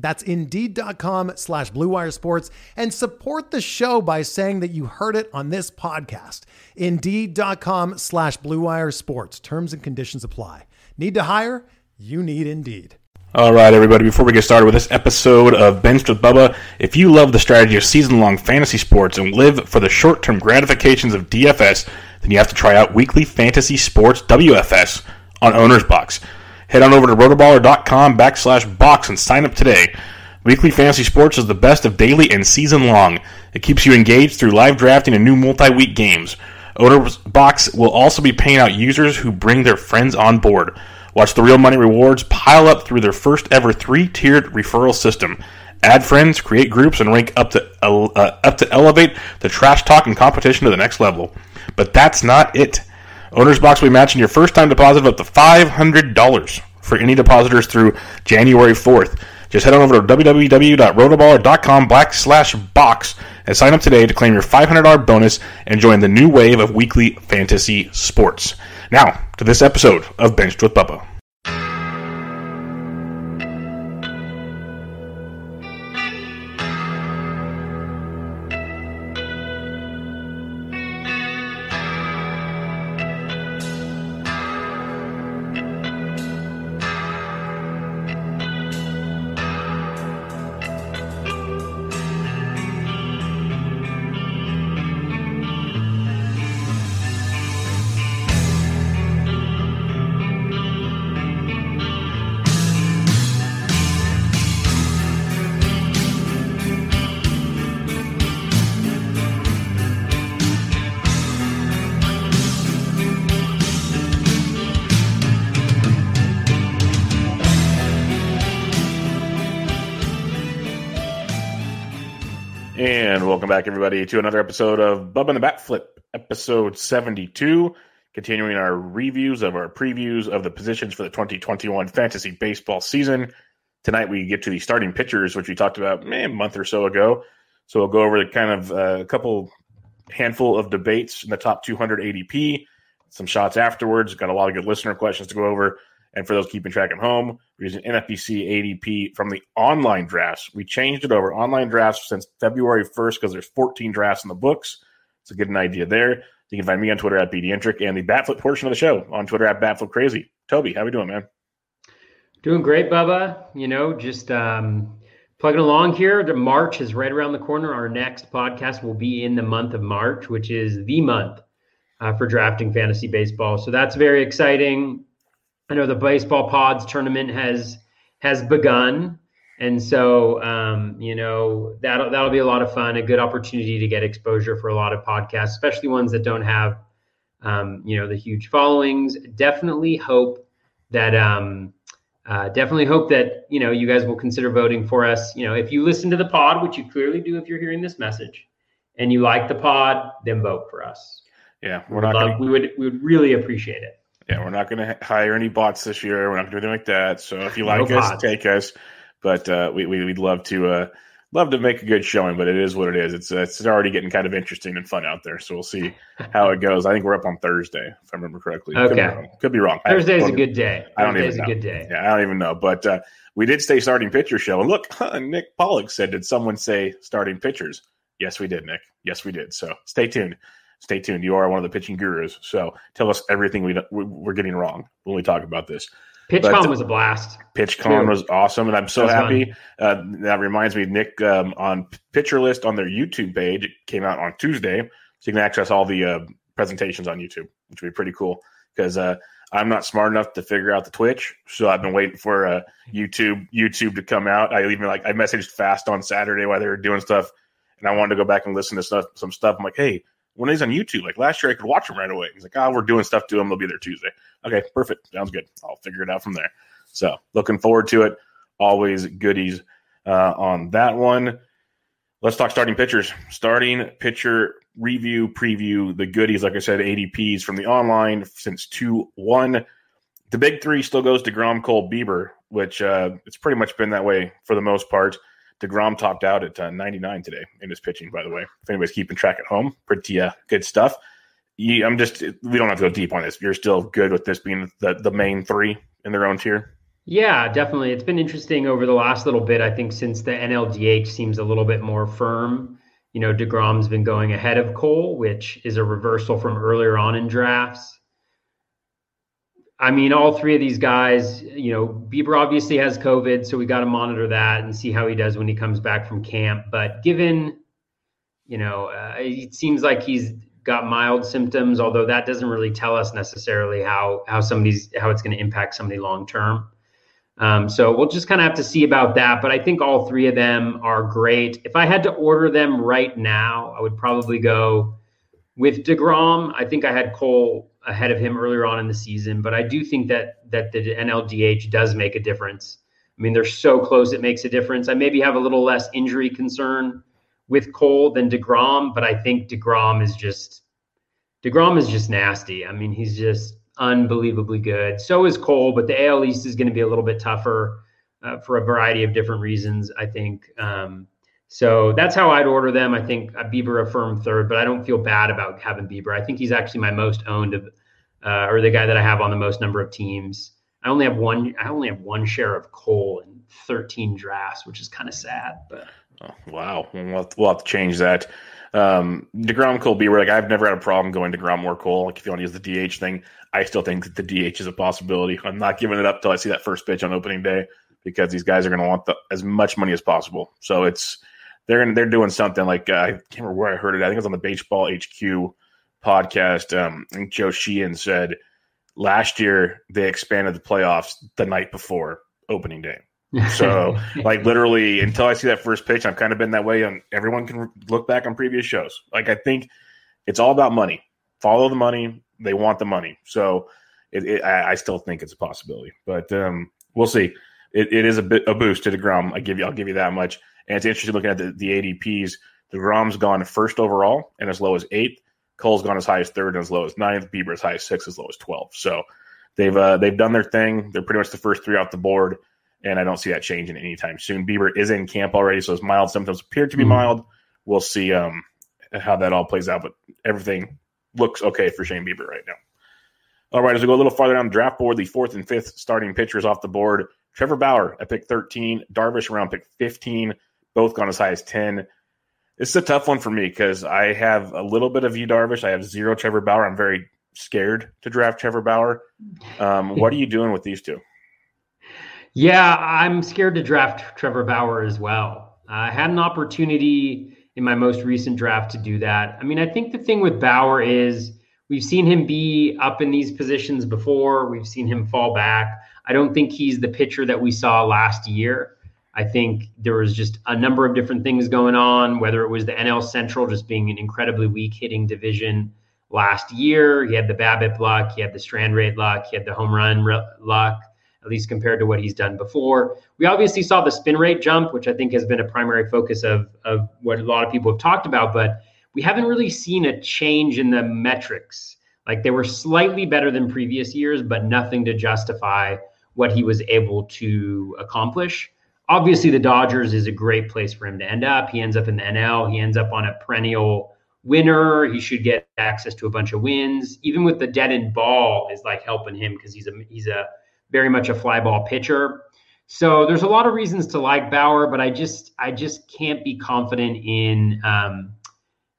That's Indeed.com slash BlueWire Sports and support the show by saying that you heard it on this podcast. Indeed.com slash BlueWire Sports. Terms and conditions apply. Need to hire? You need Indeed. All right, everybody, before we get started with this episode of Benched with Bubba, if you love the strategy of season long fantasy sports and live for the short term gratifications of DFS, then you have to try out Weekly Fantasy Sports WFS on Owner's Box. Head on over to rotoballer.com backslash box and sign up today. Weekly Fantasy Sports is the best of daily and season long. It keeps you engaged through live drafting and new multi week games. Owner's Box will also be paying out users who bring their friends on board. Watch the real money rewards pile up through their first ever three tiered referral system. Add friends, create groups, and rank up to uh, up to elevate the trash talk and competition to the next level. But that's not it. Owner's Box will be matching your first time deposit of up to $500 for any depositors through January 4th. Just head on over to www.rotoballer.com backslash box and sign up today to claim your $500 bonus and join the new wave of weekly fantasy sports. Now, to this episode of Benched with Bubba. Back, everybody, to another episode of Bubba and the Bat Flip, episode 72. Continuing our reviews of our previews of the positions for the 2021 fantasy baseball season. Tonight, we get to the starting pitchers, which we talked about eh, a month or so ago. So we'll go over the kind of uh, a couple handful of debates in the top 200 ADP, some shots afterwards. Got a lot of good listener questions to go over. And for those keeping track at home, we're using NFBC ADP from the online drafts. We changed it over online drafts since February 1st because there's 14 drafts in the books. So get an idea there. You can find me on Twitter at BDentric and the Batflip portion of the show on Twitter at Batflip Crazy. Toby, how we doing, man? Doing great, Bubba. You know, just um, plugging along here. The March is right around the corner. Our next podcast will be in the month of March, which is the month uh, for drafting fantasy baseball. So that's very exciting. I know the baseball pods tournament has has begun, and so um, you know that'll that'll be a lot of fun, a good opportunity to get exposure for a lot of podcasts, especially ones that don't have um, you know the huge followings. Definitely hope that um, uh, definitely hope that you know you guys will consider voting for us. You know, if you listen to the pod, which you clearly do if you're hearing this message, and you like the pod, then vote for us. Yeah, we're not. Love, gonna... We would we would really appreciate it. Yeah, we're not going to hire any bots this year. We're not going to do anything like that. So if you like no us, take us. But uh, we, we would love to uh, love to make a good showing. But it is what it is. It's it's already getting kind of interesting and fun out there. So we'll see how it goes. I think we're up on Thursday, if I remember correctly. Okay, could be wrong. Could be wrong. Thursday's a good day. I don't Thursday's even know. a good day. Yeah, I don't even know. But uh, we did stay starting pitcher show. And look, Nick Pollack said, "Did someone say starting pitchers?" Yes, we did, Nick. Yes, we did. So stay tuned stay tuned. You are one of the pitching gurus, so tell us everything we we're getting wrong when we talk about this. PitchCon was a blast. PitchCon was awesome, and I'm so happy. Uh, that reminds me, Nick, um, on Pitcher List on their YouTube page, it came out on Tuesday, so you can access all the uh, presentations on YouTube, which would be pretty cool because uh, I'm not smart enough to figure out the Twitch, so I've been waiting for uh, YouTube YouTube to come out. I even like I messaged Fast on Saturday while they were doing stuff, and I wanted to go back and listen to stuff, some stuff. I'm like, hey, when he's on YouTube, like last year, I could watch him right away. He's like, oh, we're doing stuff to him. They'll be there Tuesday. Okay, perfect. Sounds good. I'll figure it out from there. So looking forward to it. Always goodies uh, on that one. Let's talk starting pitchers. Starting pitcher review, preview, the goodies. Like I said, ADPs from the online since 2 1. The big three still goes to Grom, Cole, Bieber, which uh, it's pretty much been that way for the most part. DeGrom topped out at uh, 99 today in his pitching, by the way. If anybody's keeping track at home, pretty uh, good stuff. You, I'm just, we don't have to go deep on this. You're still good with this being the, the main three in their own tier? Yeah, definitely. It's been interesting over the last little bit. I think since the NLDH seems a little bit more firm, you know, DeGrom's been going ahead of Cole, which is a reversal from earlier on in drafts. I mean, all three of these guys, you know, Bieber obviously has COVID, so we got to monitor that and see how he does when he comes back from camp. But given, you know, uh, it seems like he's got mild symptoms, although that doesn't really tell us necessarily how how somebody's how it's going to impact somebody long term. Um, so we'll just kind of have to see about that. But I think all three of them are great. If I had to order them right now, I would probably go with Degrom. I think I had Cole ahead of him earlier on in the season, but I do think that that the NLDH does make a difference. I mean, they're so close; it makes a difference. I maybe have a little less injury concern with Cole than Degrom, but I think Degrom is just Degrom is just nasty. I mean, he's just unbelievably good. So is Cole, but the AL East is going to be a little bit tougher uh, for a variety of different reasons. I think. Um, so that's how I'd order them. I think Bieber a firm third, but I don't feel bad about having Bieber. I think he's actually my most owned uh, or the guy that I have on the most number of teams. I only have one. I only have one share of Cole in 13 drafts, which is kind of sad. But oh, wow, we'll have, to, we'll have to change that. Um, Degrom Cole Bieber, like I've never had a problem going Degrom or Cole. Like if you want to use the DH thing, I still think that the DH is a possibility. I'm not giving it up till I see that first pitch on opening day because these guys are going to want the, as much money as possible. So it's they're they're doing something like uh, I can't remember where I heard it. I think it was on the Baseball HQ podcast. Um, and Joe Sheehan said last year they expanded the playoffs the night before opening day. So, like literally, until I see that first pitch, I've kind of been that way. And everyone can look back on previous shows. Like I think it's all about money. Follow the money. They want the money. So, it, it, I, I, still think it's a possibility, but um, we'll see. It, it is a bit a boost to Degrom. I give you, I'll give you that much. And it's interesting looking at the, ADPs. the ADPs. Degrom's gone first overall and as low as eighth. Cole's gone as high as third and as low as ninth. Bieber as high as six, as low as twelve. So they've uh, they've done their thing. They're pretty much the first three off the board and I don't see that changing anytime soon. Bieber is in camp already, so his mild symptoms appear to be mm mild. We'll see um, how that all plays out, but everything looks okay for Shane Bieber right now. All right, as we go a little farther down the draft board, the fourth and fifth starting pitchers off the board. Trevor Bauer at pick 13, Darvish around pick 15, both gone as high as 10. It's a tough one for me because I have a little bit of Yu Darvish. I have zero Trevor Bauer. I'm very scared to draft Trevor Bauer. Um, what are you doing with these two? Yeah, I'm scared to draft Trevor Bauer as well. I had an opportunity in my most recent draft to do that. I mean, I think the thing with Bauer is we've seen him be up in these positions before, we've seen him fall back. I don't think he's the pitcher that we saw last year. I think there was just a number of different things going on, whether it was the NL Central just being an incredibly weak hitting division last year. He had the BABIP luck, he had the strand rate luck, he had the home run luck at least compared to what he's done before. We obviously saw the spin rate jump, which I think has been a primary focus of, of what a lot of people have talked about, but we haven't really seen a change in the metrics. Like they were slightly better than previous years, but nothing to justify what he was able to accomplish. Obviously, the Dodgers is a great place for him to end up. He ends up in the NL. He ends up on a perennial winner. He should get access to a bunch of wins. Even with the deadened ball is like helping him because he's a he's a very much a fly ball pitcher. So there's a lot of reasons to like Bauer, but I just I just can't be confident in um,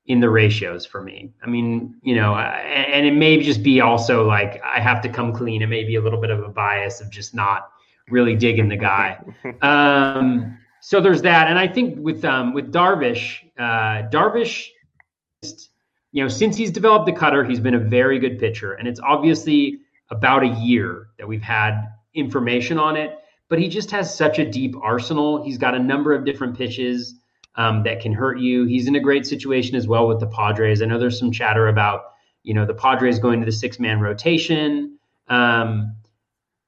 in the ratios for me. I mean, you know, and it may just be also like I have to come clean. It may be a little bit of a bias of just not really digging the guy. Um, so there's that, and I think with um, with Darvish, uh, Darvish you know, since he's developed the cutter, he's been a very good pitcher. And it's obviously about a year that we've had information on it, but he just has such a deep arsenal. He's got a number of different pitches um, that can hurt you. He's in a great situation as well with the Padres. I know there's some chatter about, you know, the Padres going to the six man rotation. Um,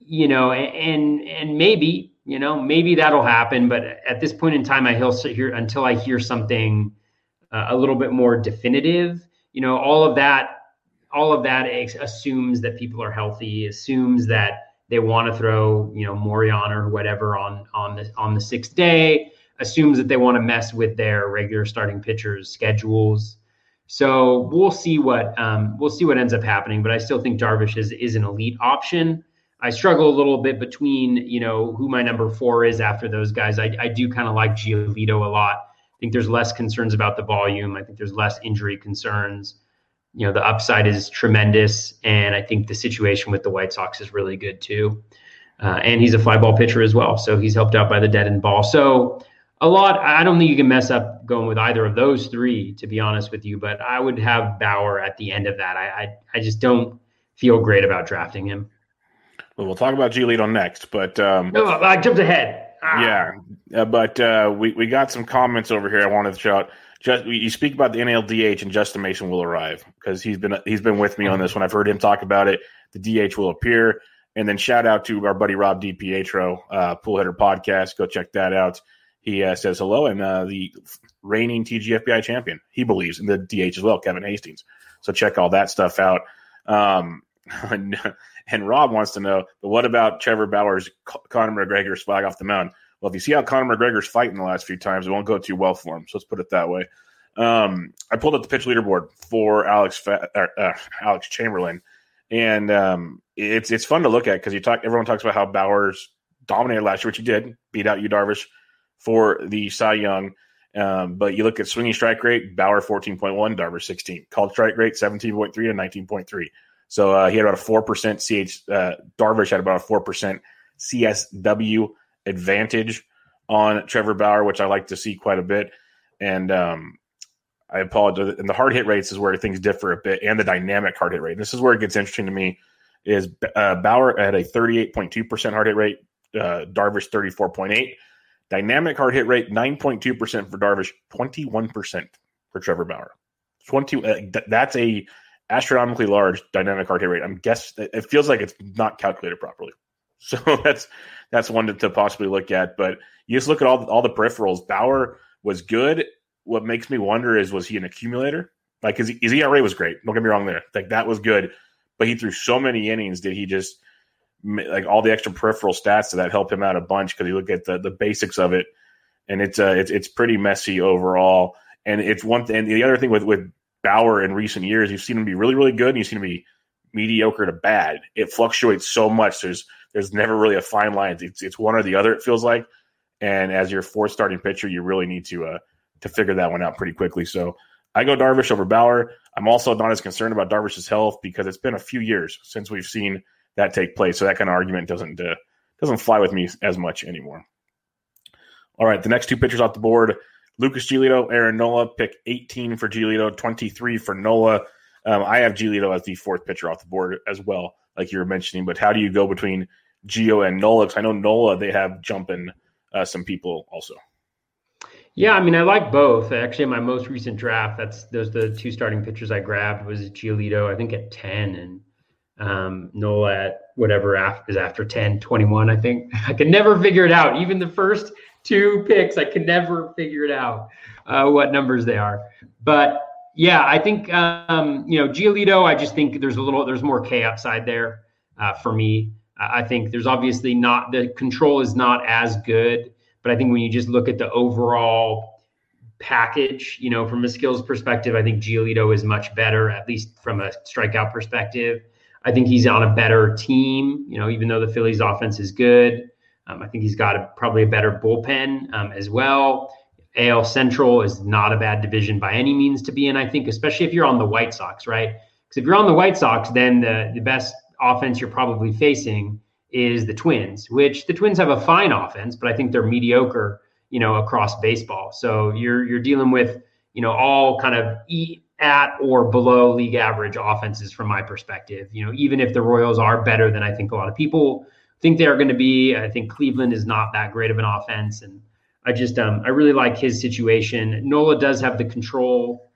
you know, and and maybe, you know, maybe that'll happen. But at this point in time, i'll hear until I hear something uh, a little bit more definitive you know, all of that, all of that assumes that people are healthy, assumes that they want to throw, you know, Morejon or whatever on on the on the sixth day, assumes that they want to mess with their regular starting pitchers' schedules. So we'll see what um, we'll see what ends up happening. But I still think Darvish is is an elite option. I struggle a little bit between you know who my number four is after those guys. I, I do kind of like Giolito a lot I think there's less concerns about the volume. I think there's less injury concerns. You know, the upside is tremendous, and I think the situation with the White Sox is really good too. Uh, and he's a fly ball pitcher as well, so he's helped out by the deadened ball. So a lot. I don't think you can mess up going with either of those three, to be honest with you. But I would have Bauer at the end of that. I I, I just don't feel great about drafting him. Well, we'll talk about Giolito next, but um, no, I jumped ahead. Ah. Yeah, uh, but uh, we we got some comments over here. I wanted to shout. Just you speak about the NLDH and Justin Mason will arrive because he's been he's been with me on this when I've heard him talk about it. The DH will appear, and then shout out to our buddy Rob DiPietro, uh, Pool Hitter Podcast. Go check that out. He uh, says hello, and uh, the reigning TGFBI champion. He believes in the DH as well, Kevin Hastings. So check all that stuff out. Um, And Rob wants to know, but what about Trevor Bauer's Conor McGregor swag off the mound? Well, if you see how Conor McGregor's fighting the last few times, it won't go too well for him. So let's put it that way. Um, I pulled up the pitch leaderboard for Alex Fa- uh, uh, Alex Chamberlain, and um, it's it's fun to look at because you talk. Everyone talks about how Bauer's dominated last year, which he did, beat out Yu Darvish for the Cy Young. Um, but you look at swinging strike rate, Bauer 14.1, Darvish 16. Called strike rate 17.3 to 19.3. So uh, he had about a four percent CH. Uh, Darvish had about a four percent CSW advantage on Trevor Bauer, which I like to see quite a bit. And um, I apologize. And the hard hit rates is where things differ a bit, and the dynamic hard hit rate. This is where it gets interesting to me. Is uh, Bauer had a 38.2% hard hit rate, uh, Darvish 34.8. Dynamic hard hit rate 9.2% for Darvish, 21% for Trevor Bauer. 20 uh, th- that's a astronomically large dynamic hit rate. I'm guess it feels like it's not calculated properly. So that's that's one to, to, possibly look at. But you just look at all all the peripherals. Bauer was good. What makes me wonder is was he an accumulator? Like his, his ERA was great. Don't get me wrong there. Like that was good. But he threw so many innings. Did he just like all the extra peripheral stats to that help him out a bunch? Because you look at the the basics of it, and it's uh it's it's pretty messy overall. And it's one thing. The other thing with with Bauer in recent years, you've seen him be really, really good, and you've seen him be mediocre to bad. It fluctuates so much. There's there's never really a fine line. It's it's one or the other. It feels like, and as your fourth starting pitcher, you really need to uh to figure that one out pretty quickly. So I go Darvish over Bauer. I'm also not as concerned about Darvish's health because it's been a few years since we've seen that take place. So that kind of argument doesn't uh, doesn't fly with me as much anymore. All right, the next two pitchers off the board. Lucas Giolito, Aaron Nola, pick 18 for Giolito, 23 for Nola. Um, I have Giolito as the fourth pitcher off the board as well, like you were mentioning. But how do you go between Gio and Nola? Because I know Nola, they have jumping uh, some people also. Yeah, I mean, I like both. Actually, in my most recent draft, that's those the two starting pitchers I grabbed was Giolito, I think at 10, and um, Nola at whatever after, is after 10, 21, I think. I could never figure it out. Even the first two picks. I can never figure it out uh, what numbers they are. But yeah, I think um, you know Giolito. I just think there's a little there's more K upside there uh, for me. I think there's obviously not the control is not as good, but I think when you just look at the overall package, you know, from a skills perspective, I think Giolito is much better, at least from a strikeout perspective. I think he's on a better team, you know, even though the Phillies offense is good. Um, I think he's got a, probably a better bullpen um, as well. AL Central is not a bad division by any means to be in. I think, especially if you're on the White Sox, right? Because if you're on the White Sox, then the the best offense you're probably facing is the Twins, which the Twins have a fine offense, but I think they're mediocre, you know, across baseball. So you're you're dealing with you know all kind of e- at or below league average offenses from my perspective. You know, even if the Royals are better than I think a lot of people think they are going to be, I think Cleveland is not that great of an offense, and I just um, I really like his situation. Nola does have the control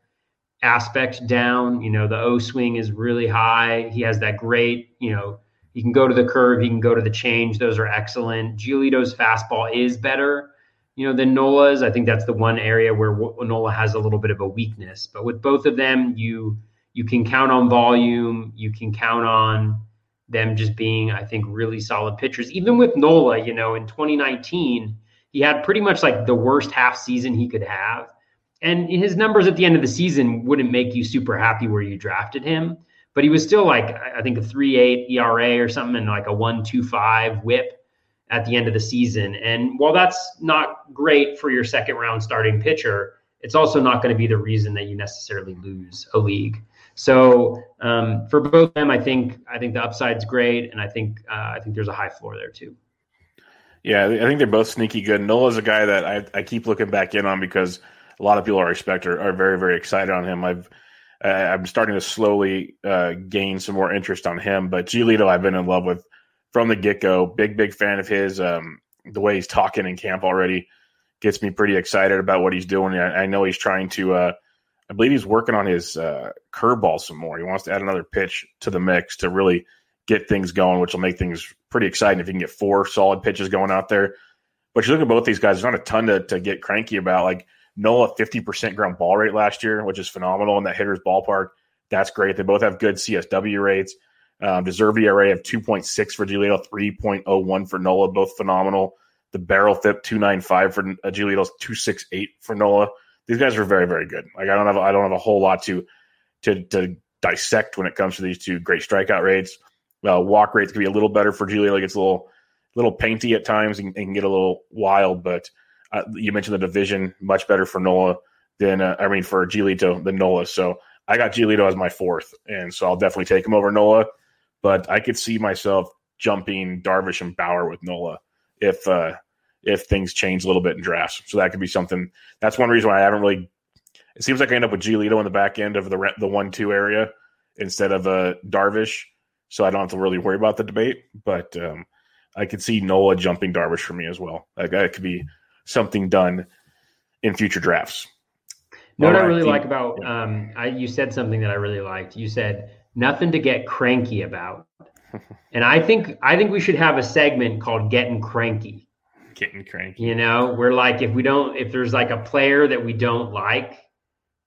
aspect down. You know, the O swing is really high. He has that great, you know, he can go to the curve, he can go to the change. Those are excellent. Giolito's fastball is better you know, than Nola's. I think that's the one area where Nola has a little bit of a weakness. But with both of them, you you can count on volume. You can count on them just being, I think, really solid pitchers. Even with Nola, you know, in 2019, he had pretty much like the worst half season he could have. And his numbers at the end of the season wouldn't make you super happy where you drafted him. But he was still like, I think, a 3 8 ERA or something and like a 1.25 whip at the end of the season. And while that's not great for your second round starting pitcher, it's also not going to be the reason that you necessarily lose a league. So um, for both of them, I think I think the upside's great, and I think uh, I think there's a high floor there too. Yeah, I think they're both sneaky good. Nola's a guy that I, I keep looking back in on because a lot of people I respect are, are very very excited on him. I've uh, I'm starting to slowly uh, gain some more interest on him, but Giolito I've been in love with from the get go. Big, big fan of his. Um, the way he's talking in camp already gets me pretty excited about what he's doing. I, I know he's trying to, uh, I believe he's working on his uh, curveball some more. He wants to add another pitch to the mix to really get things going, which will make things pretty exciting if you can get four solid pitches going out there. But you look at both these guys, there's not a ton to, to get cranky about. Like Nola, 50% ground ball rate last year, which is phenomenal in that hitter's ballpark. That's great. They both have good CSW rates. Um, deserved ERA of 2.6 for Giolito, 3.01 for Nola, both phenomenal. The barrel FIP 295 for uh, Giolito's 268 for Nola. These guys are very, very good. Like I don't have I don't have a whole lot to to to dissect when it comes to these two great strikeout rates. Uh, walk rates can be a little better for Giolito. It gets a little little painty at times and, can get a little wild. But uh, you mentioned the division much better for Nola than uh, I mean for Giolito than Nola. So I got Giolito as my fourth, and so I'll definitely take him over Nola but I could see myself jumping Darvish and Bauer with Nola if uh, if things change a little bit in drafts. So that could be something. That's one reason why I haven't really. It seems like I end up with Giolito in the back end of the the one two area instead of uh, Darvish, so I don't have to really worry about the debate. But um, I could see Nola jumping Darvish for me as well. Like that could be something done in future drafts. You know what I really like about um, I, you said something that I really liked. You said nothing to get cranky about. and I think I think we should have a segment called "Getting Cranky." Getting cranky. You know, we're like if we don't if there's like a player that we don't like,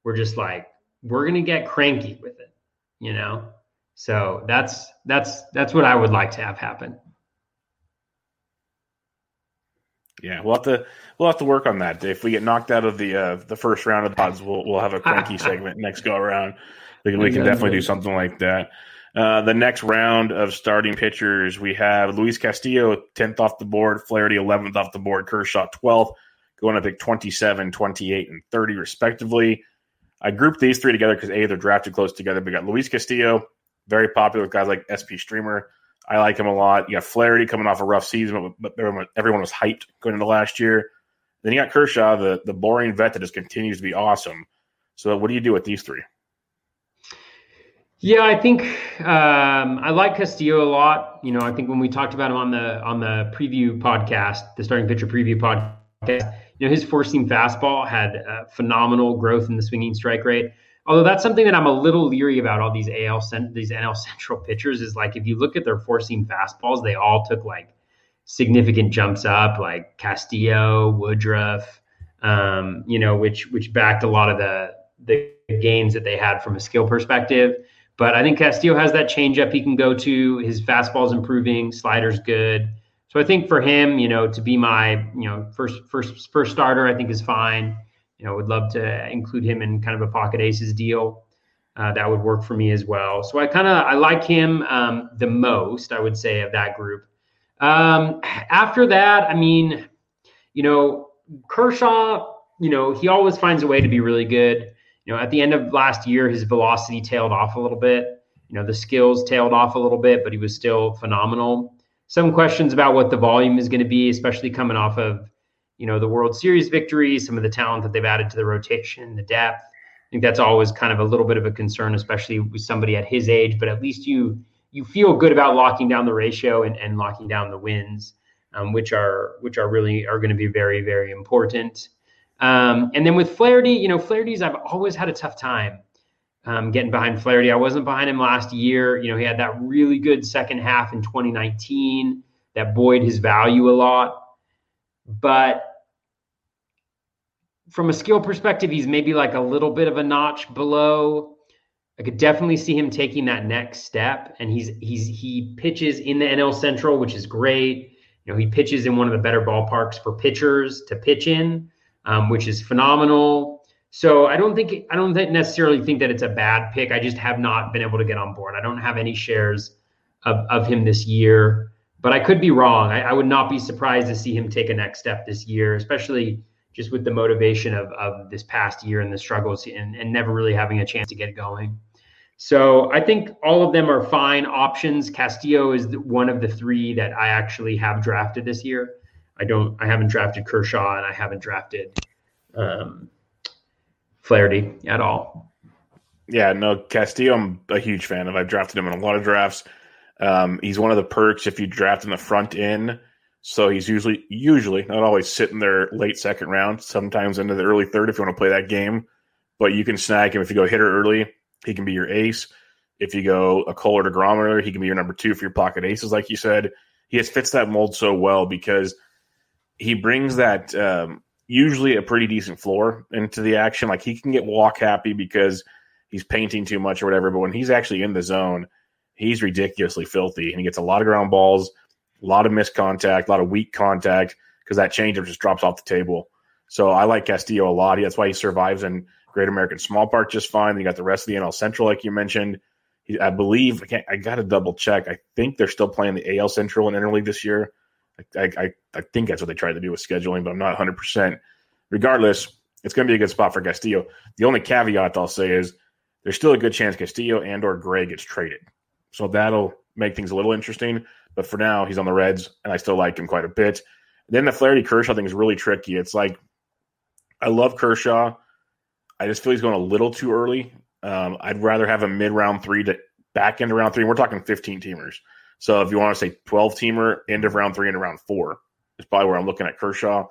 we're just like we're gonna get cranky with it. You know, so that's that's that's what I would like to have happen. Yeah, we'll have to we'll have to work on that. If we get knocked out of the uh, the first round of the odds, we'll we'll have a cranky segment next go around. We can, we can definitely do something like that. Uh, the next round of starting pitchers, we have Luis Castillo, 10th off the board, Flaherty, 11th off the board, Kershaw, 12th, going to pick 27, 28, and 30, respectively. I grouped these three together because, A, they're drafted close together. We got Luis Castillo, very popular with guys like SP Streamer. I like him a lot. You got Flaherty coming off a rough season, but everyone was hyped going into last year. Then you got Kershaw, the, the boring vet that just continues to be awesome. So, what do you do with these three? Yeah, I think um, I like Castillo a lot. You know, I think when we talked about him on the on the preview podcast, the starting pitcher preview podcast, you know, his four seam fastball had uh, phenomenal growth in the swinging strike rate. Although that's something that I'm a little leery about all these AL these NL Central pitchers is like if you look at their four seam fastballs, they all took like significant jumps up, like Castillo, Woodruff, um, you know, which which backed a lot of the the gains that they had from a skill perspective. But I think Castillo has that changeup he can go to. His fastball's improving, slider's good. So I think for him, you know, to be my, you know, first first first starter, I think is fine. You know, would love to include him in kind of a pocket aces deal. Uh, that would work for me as well. So I kind of I like him um, the most, I would say, of that group. Um, after that, I mean, you know, Kershaw, you know, he always finds a way to be really good. Know, at the end of last year, his velocity tailed off a little bit. You know, the skills tailed off a little bit, but he was still phenomenal. Some questions about what the volume is going to be, especially coming off of, you know, the World Series victory, some of the talent that they've added to the rotation, the depth. I think that's always kind of a little bit of a concern, especially with somebody at his age. But at least you you feel good about locking down the ratio and, and locking down the wins, um, which are which are really are going to be very very important. Um, and then with Flaherty, you know, Flaherty's I've always had a tough time um, getting behind Flaherty. I wasn't behind him last year. You know, he had that really good second half in 2019 that buoyed his value a lot. But from a skill perspective, he's maybe like a little bit of a notch below. I could definitely see him taking that next step. And he's he's he pitches in the NL Central, which is great. You know, he pitches in one of the better ballparks for pitchers to pitch in, um, which is phenomenal. So I don't think I don't necessarily think that it's a bad pick. I just have not been able to get on board. I don't have any shares of, of him this year, but I could be wrong. I, I would not be surprised to see him take a next step this year, especially just with the motivation of, of this past year and the struggles and, and never really having a chance to get going. So I think all of them are fine options. Castillo is one of the three that I actually have drafted this year. I don't. I haven't drafted Kershaw and I haven't drafted um, Flaherty at all. Yeah, no, Castillo, I'm a huge fan of. I've drafted him in a lot of drafts. Um, he's one of the perks if you draft in the front end. So he's usually, usually not always sitting there late second round, sometimes into the early third if you want to play that game. But you can snag him if you go hitter early. He can be your ace. If you go a Cole or DeGrom early, he can be your number two for your pocket aces, like you said. He just fits that mold so well because he brings that um, usually a pretty decent floor into the action. Like he can get walk happy because he's painting too much or whatever. But when he's actually in the zone, he's ridiculously filthy and he gets a lot of ground balls, a lot of missed contact, a lot of weak contact because that changeup just drops off the table. So I like Castillo a lot. That's why he survives in Great American Small Park just fine. Then you got the rest of the NL Central, like you mentioned. I believe I, I got to double check. I think they're still playing the AL Central and Interleague this year. I, I, I think that's what they tried to do with scheduling, but I'm not 100%. Regardless, it's going to be a good spot for Castillo. The only caveat I'll say is there's still a good chance Castillo and or Gray gets traded. So that'll make things a little interesting. But for now, he's on the Reds, and I still like him quite a bit. Then the Flaherty Kershaw thing is really tricky. It's like I love Kershaw. I just feel he's going a little too early. Um, I'd rather have a mid round three to back into round three. We're talking 15 teamers. So if you want to say 12 teamer, end of round three and round four is probably where I'm looking at Kershaw.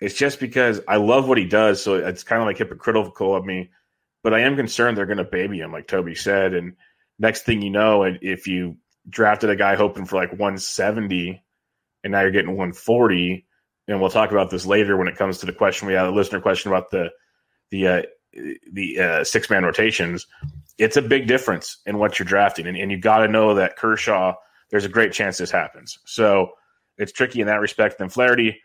It's just because I love what he does. So it's kind of like hypocritical of me, but I am concerned they're going to baby him, like Toby said. And next thing you know, and if you drafted a guy hoping for like 170 and now you're getting 140, and we'll talk about this later when it comes to the question we had a listener question about the the uh, the uh, six man rotations it's a big difference in what you're drafting. And, and you got to know that Kershaw, there's a great chance this happens. So it's tricky in that respect. Then Flaherty,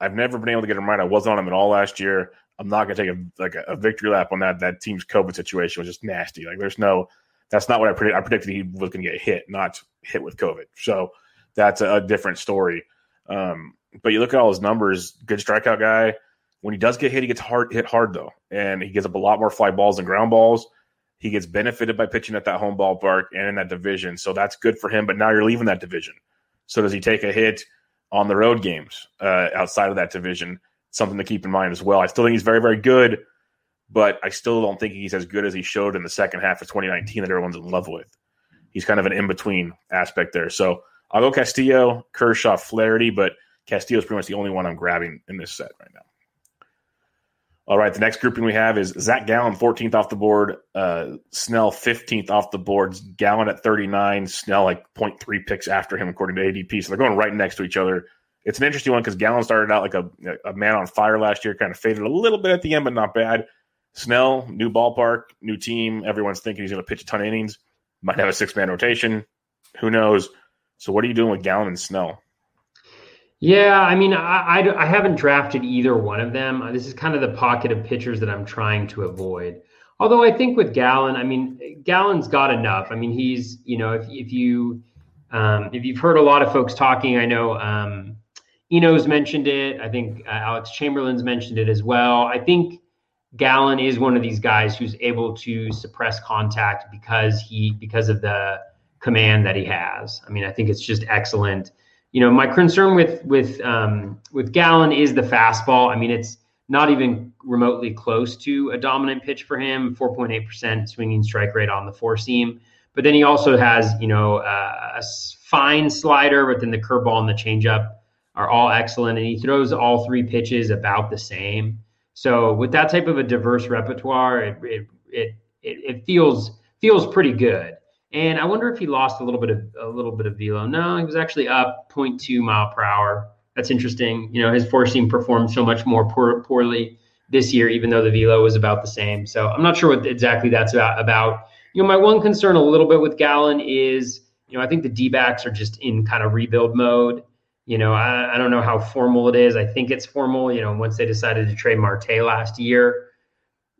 I've never been able to get him right. I wasn't on him at all last year. I'm not going to take a like a, a, victory lap on that. That team's COVID situation was just nasty. Like there's no, that's not what I predicted. I predicted he was going to get hit, not hit with COVID. So that's a, a different story. Um, but you look at all his numbers, good strikeout guy. When he does get hit, he gets hard hit hard though, and he gives up a lot more fly balls than ground balls. He gets benefited by pitching at that home ballpark and in that division. So that's good for him. But now you're leaving that division. So does he take a hit on the road games uh, outside of that division? Something to keep in mind as well. I still think he's very, very good, but I still don't think he's as good as he showed in the second half of 2019 that everyone's in love with. He's kind of an in between aspect there. So I'll go Castillo, Kershaw, Flaherty, but Castillo is pretty much the only one I'm grabbing in this set right now. All right, the next grouping we have is Zach Gallen, 14th off the board, uh, Snell, 15th off the board, Gallen at 39, Snell like 0.3 picks after him, according to ADP. So they're going right next to each other. It's an interesting one because Gallen started out like a, a man on fire last year, kind of faded a little bit at the end, but not bad. Snell, new ballpark, new team. Everyone's thinking he's going to pitch a ton of innings. Might have a six man rotation. Who knows? So, what are you doing with Gallen and Snell? Yeah, I mean, I, I, I, haven't drafted either one of them. This is kind of the pocket of pitchers that I'm trying to avoid. Although I think with Gallen, I mean, Gallen's got enough. I mean, he's you know, if if you um, if you've heard a lot of folks talking, I know um, Eno's mentioned it. I think uh, Alex Chamberlain's mentioned it as well. I think Gallen is one of these guys who's able to suppress contact because he because of the command that he has. I mean, I think it's just excellent you know, my concern with with um, with Gallen is the fastball. I mean, it's not even remotely close to a dominant pitch for him. 4.8% swinging strike rate on the four seam. But then he also has, you know, uh, a fine slider, but then the curveball and the changeup are all excellent, and he throws all three pitches about the same. So with that type of a diverse repertoire, it it it, it feels feels pretty good. And I wonder if he lost a little bit of a little bit of velo. No, he was actually up 0.2 mile per hour. That's interesting. You know, his four seam performed so much more poor, poorly this year, even though the velo was about the same. So I'm not sure what exactly that's about. About you know, my one concern a little bit with Gallen is you know I think the D backs are just in kind of rebuild mode. You know, I, I don't know how formal it is. I think it's formal. You know, once they decided to trade Marte last year,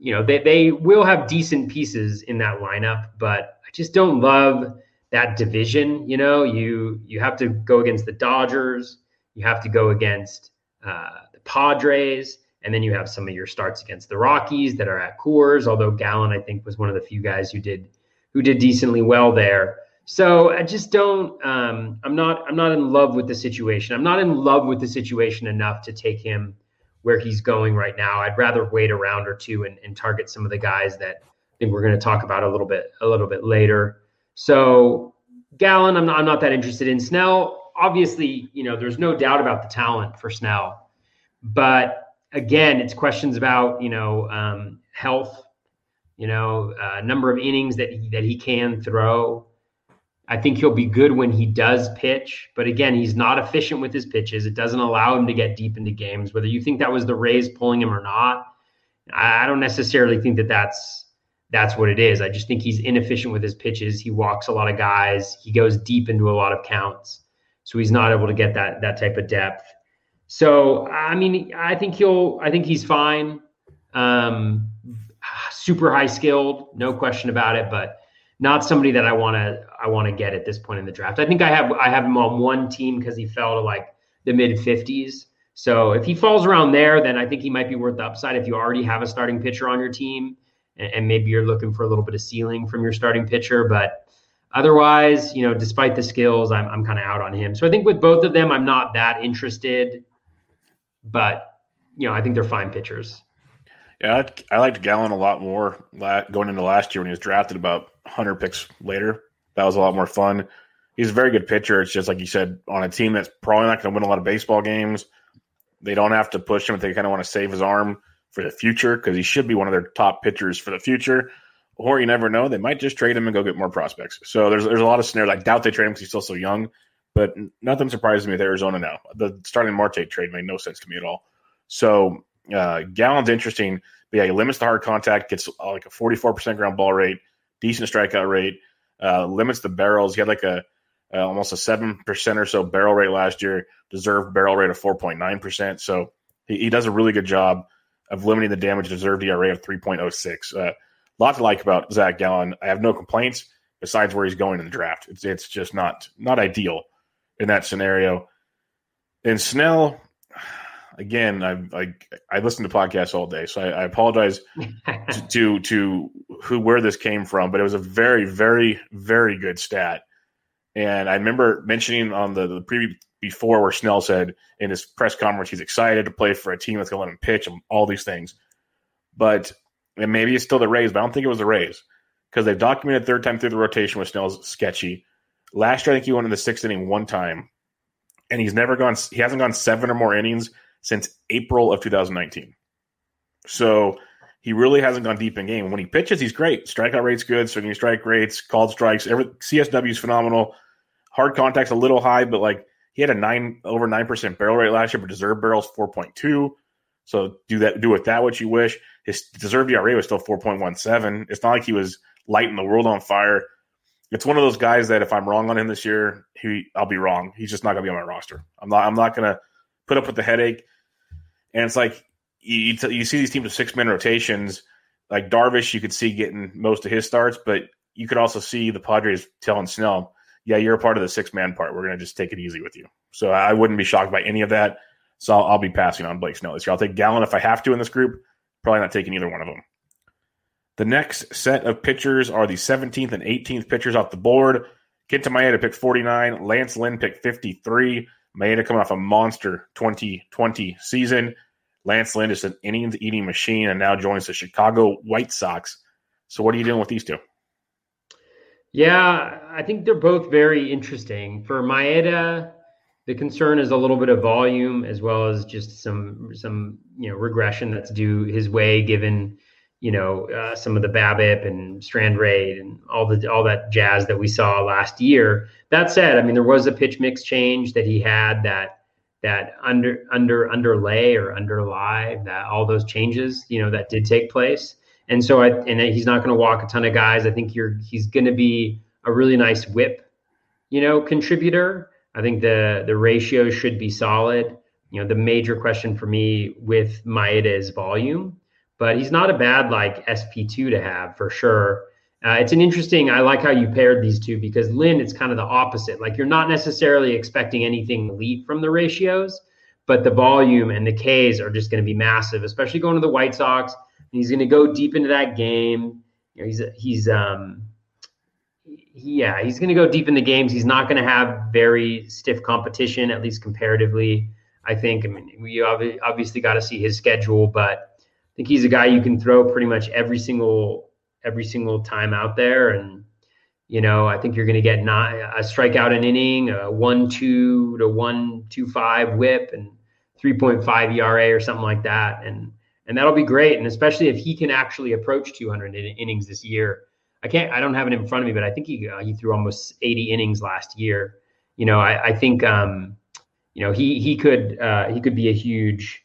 you know, they, they will have decent pieces in that lineup, but I just don't love that division. You know, you you have to go against the Dodgers, you have to go against uh, the Padres, and then you have some of your starts against the Rockies that are at Coors. Although Gallen, I think, was one of the few guys who did who did decently well there. So I just don't. Um, I'm not. I'm not in love with the situation. I'm not in love with the situation enough to take him where he's going right now. I'd rather wait a round or two and, and target some of the guys that I think we're going to talk about a little bit a little bit later. So Gallen, I'm not, I'm not that interested in Snell. Obviously, you know, there's no doubt about the talent for Snell, but again, it's questions about you know um, health, you know, uh, number of innings that he, that he can throw. I think he'll be good when he does pitch, but again, he's not efficient with his pitches. It doesn't allow him to get deep into games. Whether you think that was the Rays pulling him or not, I don't necessarily think that that's that's what it is. I just think he's inefficient with his pitches. He walks a lot of guys. He goes deep into a lot of counts, so he's not able to get that that type of depth. So I mean, I think he'll. I think he's fine. Um, super high skilled, no question about it, but not somebody that I want to I want to get at this point in the draft. I think I have I have him on one team because he fell to like the mid 50s. So if he falls around there, then I think he might be worth the upside if you already have a starting pitcher on your team and, and maybe you're looking for a little bit of ceiling from your starting pitcher. But otherwise, you know, despite the skills, I'm I'm kind of out on him. So I think with both of them, I'm not that interested. But you know, I think they're fine pitchers. Yeah, I, I liked Gallen a lot more going into last year when he was drafted about 100 picks later. That was a lot more fun. He's a very good pitcher. It's just like you said, on a team that's probably not going to win a lot of baseball games. They don't have to push him if they kind of want to save his arm for the future because he should be one of their top pitchers for the future. Or you never know, they might just trade him and go get more prospects. So there's there's a lot of scenarios. I doubt they trade him because he's still so young. But nothing surprises me with Arizona now. The starting Marte trade made no sense to me at all. So uh, Gallen's interesting. But yeah, he limits the hard contact, gets uh, like a 44% ground ball rate, decent strikeout rate, uh, limits the barrels. He had like a uh, almost a 7% or so barrel rate last year, deserved barrel rate of 4.9%. So he, he does a really good job of limiting the damage deserved ERA of 3.06. A uh, lot to like about Zach Gallen. I have no complaints besides where he's going in the draft. It's, it's just not not ideal in that scenario. And Snell, again, I I, I listen to podcasts all day, so I, I apologize to, to, to who where this came from, but it was a very very very good stat. And I remember mentioning on the, the preview before where Snell said in his press conference he's excited to play for a team that's going to let him pitch and all these things. But and maybe it's still the Rays, but I don't think it was the Rays because they've documented third time through the rotation with Snell's sketchy. Last year, I think he went in the sixth inning one time, and he's never gone. He hasn't gone seven or more innings since April of 2019. So he really hasn't gone deep in game. When he pitches, he's great. Strikeout rate's good. Swinging strike rates, called strikes, every CSW is phenomenal. Hard contact's a little high, but like he had a nine over nine percent barrel rate last year, but deserved barrels four point two. So do that, do with that what you wish. His deserved ERA was still four point one seven. It's not like he was lighting the world on fire. It's one of those guys that if I'm wrong on him this year, he I'll be wrong. He's just not going to be on my roster. I'm not. I'm not going to put up with the headache. And it's like you, you see these teams with six man rotations. Like Darvish, you could see getting most of his starts, but you could also see the Padres telling Snell, "Yeah, you're a part of the six man part. We're going to just take it easy with you." So I wouldn't be shocked by any of that. So I'll, I'll be passing on Blake Snell this year. I'll take Gallen if I have to in this group. Probably not taking either one of them. The next set of pitchers are the 17th and 18th pitchers off the board. Kenta Maeda picked 49. Lance Lynn picked 53. Maeda coming off a monster 2020 season. Lance Lynn is an innings eating machine and now joins the Chicago White Sox. So, what are you doing with these two? Yeah, I think they're both very interesting. For Maeda, the concern is a little bit of volume as well as just some some you know regression that's due his way given you know uh, some of the BABIP and strand rate and all the all that jazz that we saw last year. That said, I mean there was a pitch mix change that he had that that under under underlay or underlie that all those changes you know that did take place. And so I and he's not going to walk a ton of guys. I think you're he's going to be a really nice whip, you know, contributor. I think the the ratio should be solid. You know, the major question for me with Maeda is volume, but he's not a bad like SP2 to have for sure. Uh, it's an interesting. I like how you paired these two because Lynn, it's kind of the opposite. Like you're not necessarily expecting anything elite from the ratios, but the volume and the Ks are just going to be massive, especially going to the White Sox And He's going to go deep into that game. You know, he's he's um yeah, he's going to go deep in the games. He's not going to have very stiff competition, at least comparatively. I think. I mean, we obviously got to see his schedule, but think he's a guy you can throw pretty much every single every single time out there, and you know, I think you're going to get not a strikeout an inning, a one two to one two five WHIP, and three point five ERA or something like that, and and that'll be great. And especially if he can actually approach 200 in- innings this year. I can't. I don't have it in front of me, but I think he uh, he threw almost 80 innings last year. You know, I, I think um, you know he he could uh, he could be a huge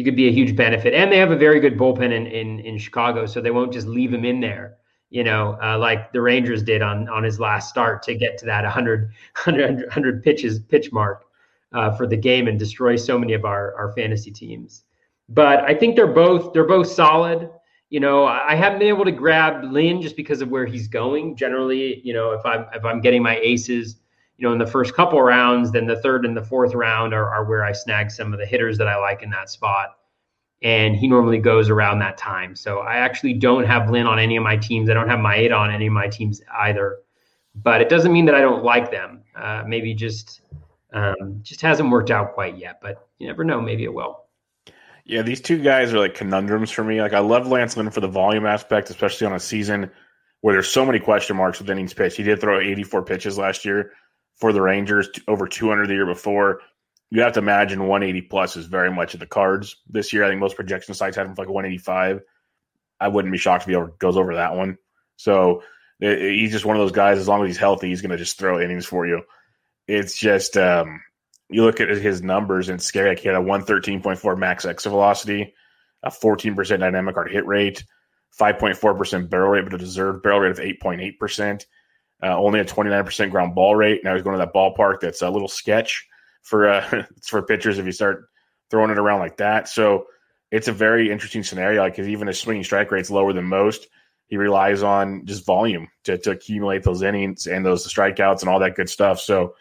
he could be a huge benefit. And they have a very good bullpen in in, in Chicago, so they won't just leave him in there. You know, uh, like the Rangers did on on his last start to get to that 100 100, 100 pitches pitch mark uh, for the game and destroy so many of our our fantasy teams but I think they're both they're both solid. You know, I haven't been able to grab Lynn just because of where he's going. Generally, you know, if I'm if I'm getting my aces, you know, in the first couple rounds, then the third and the fourth round are, are where I snag some of the hitters that I like in that spot. And he normally goes around that time. So I actually don't have Lynn on any of my teams. I don't have Maeda on any of my teams either. But it doesn't mean that I don't like them. Uh, maybe just um, just hasn't worked out quite yet. But you never know. Maybe it will. Yeah, these two guys are like conundrums for me. Like I love Lance Lynn for the volume aspect, especially on a season where there's so many question marks with innings pitched. He did throw 84 pitches last year for the Rangers, over 200 the year before. You have to imagine 180 plus is very much in the cards this year. I think most projection sites had him for like 185. I wouldn't be shocked if he goes over that one. So he's just one of those guys. As long as he's healthy, he's going to just throw innings for you. It's just um, you look at his numbers and it's scary. Like he had a 113.4 max exit velocity, a 14% dynamic hard hit rate, 5.4% barrel rate, but a deserved barrel rate of 8.8%. Uh, only a 29% ground ball rate. Now he's going to that ballpark that's a little sketch for uh, for pitchers if you start throwing it around like that. So it's a very interesting scenario. Like even his swinging strike rate's lower than most. He relies on just volume to, to accumulate those innings and those strikeouts and all that good stuff. So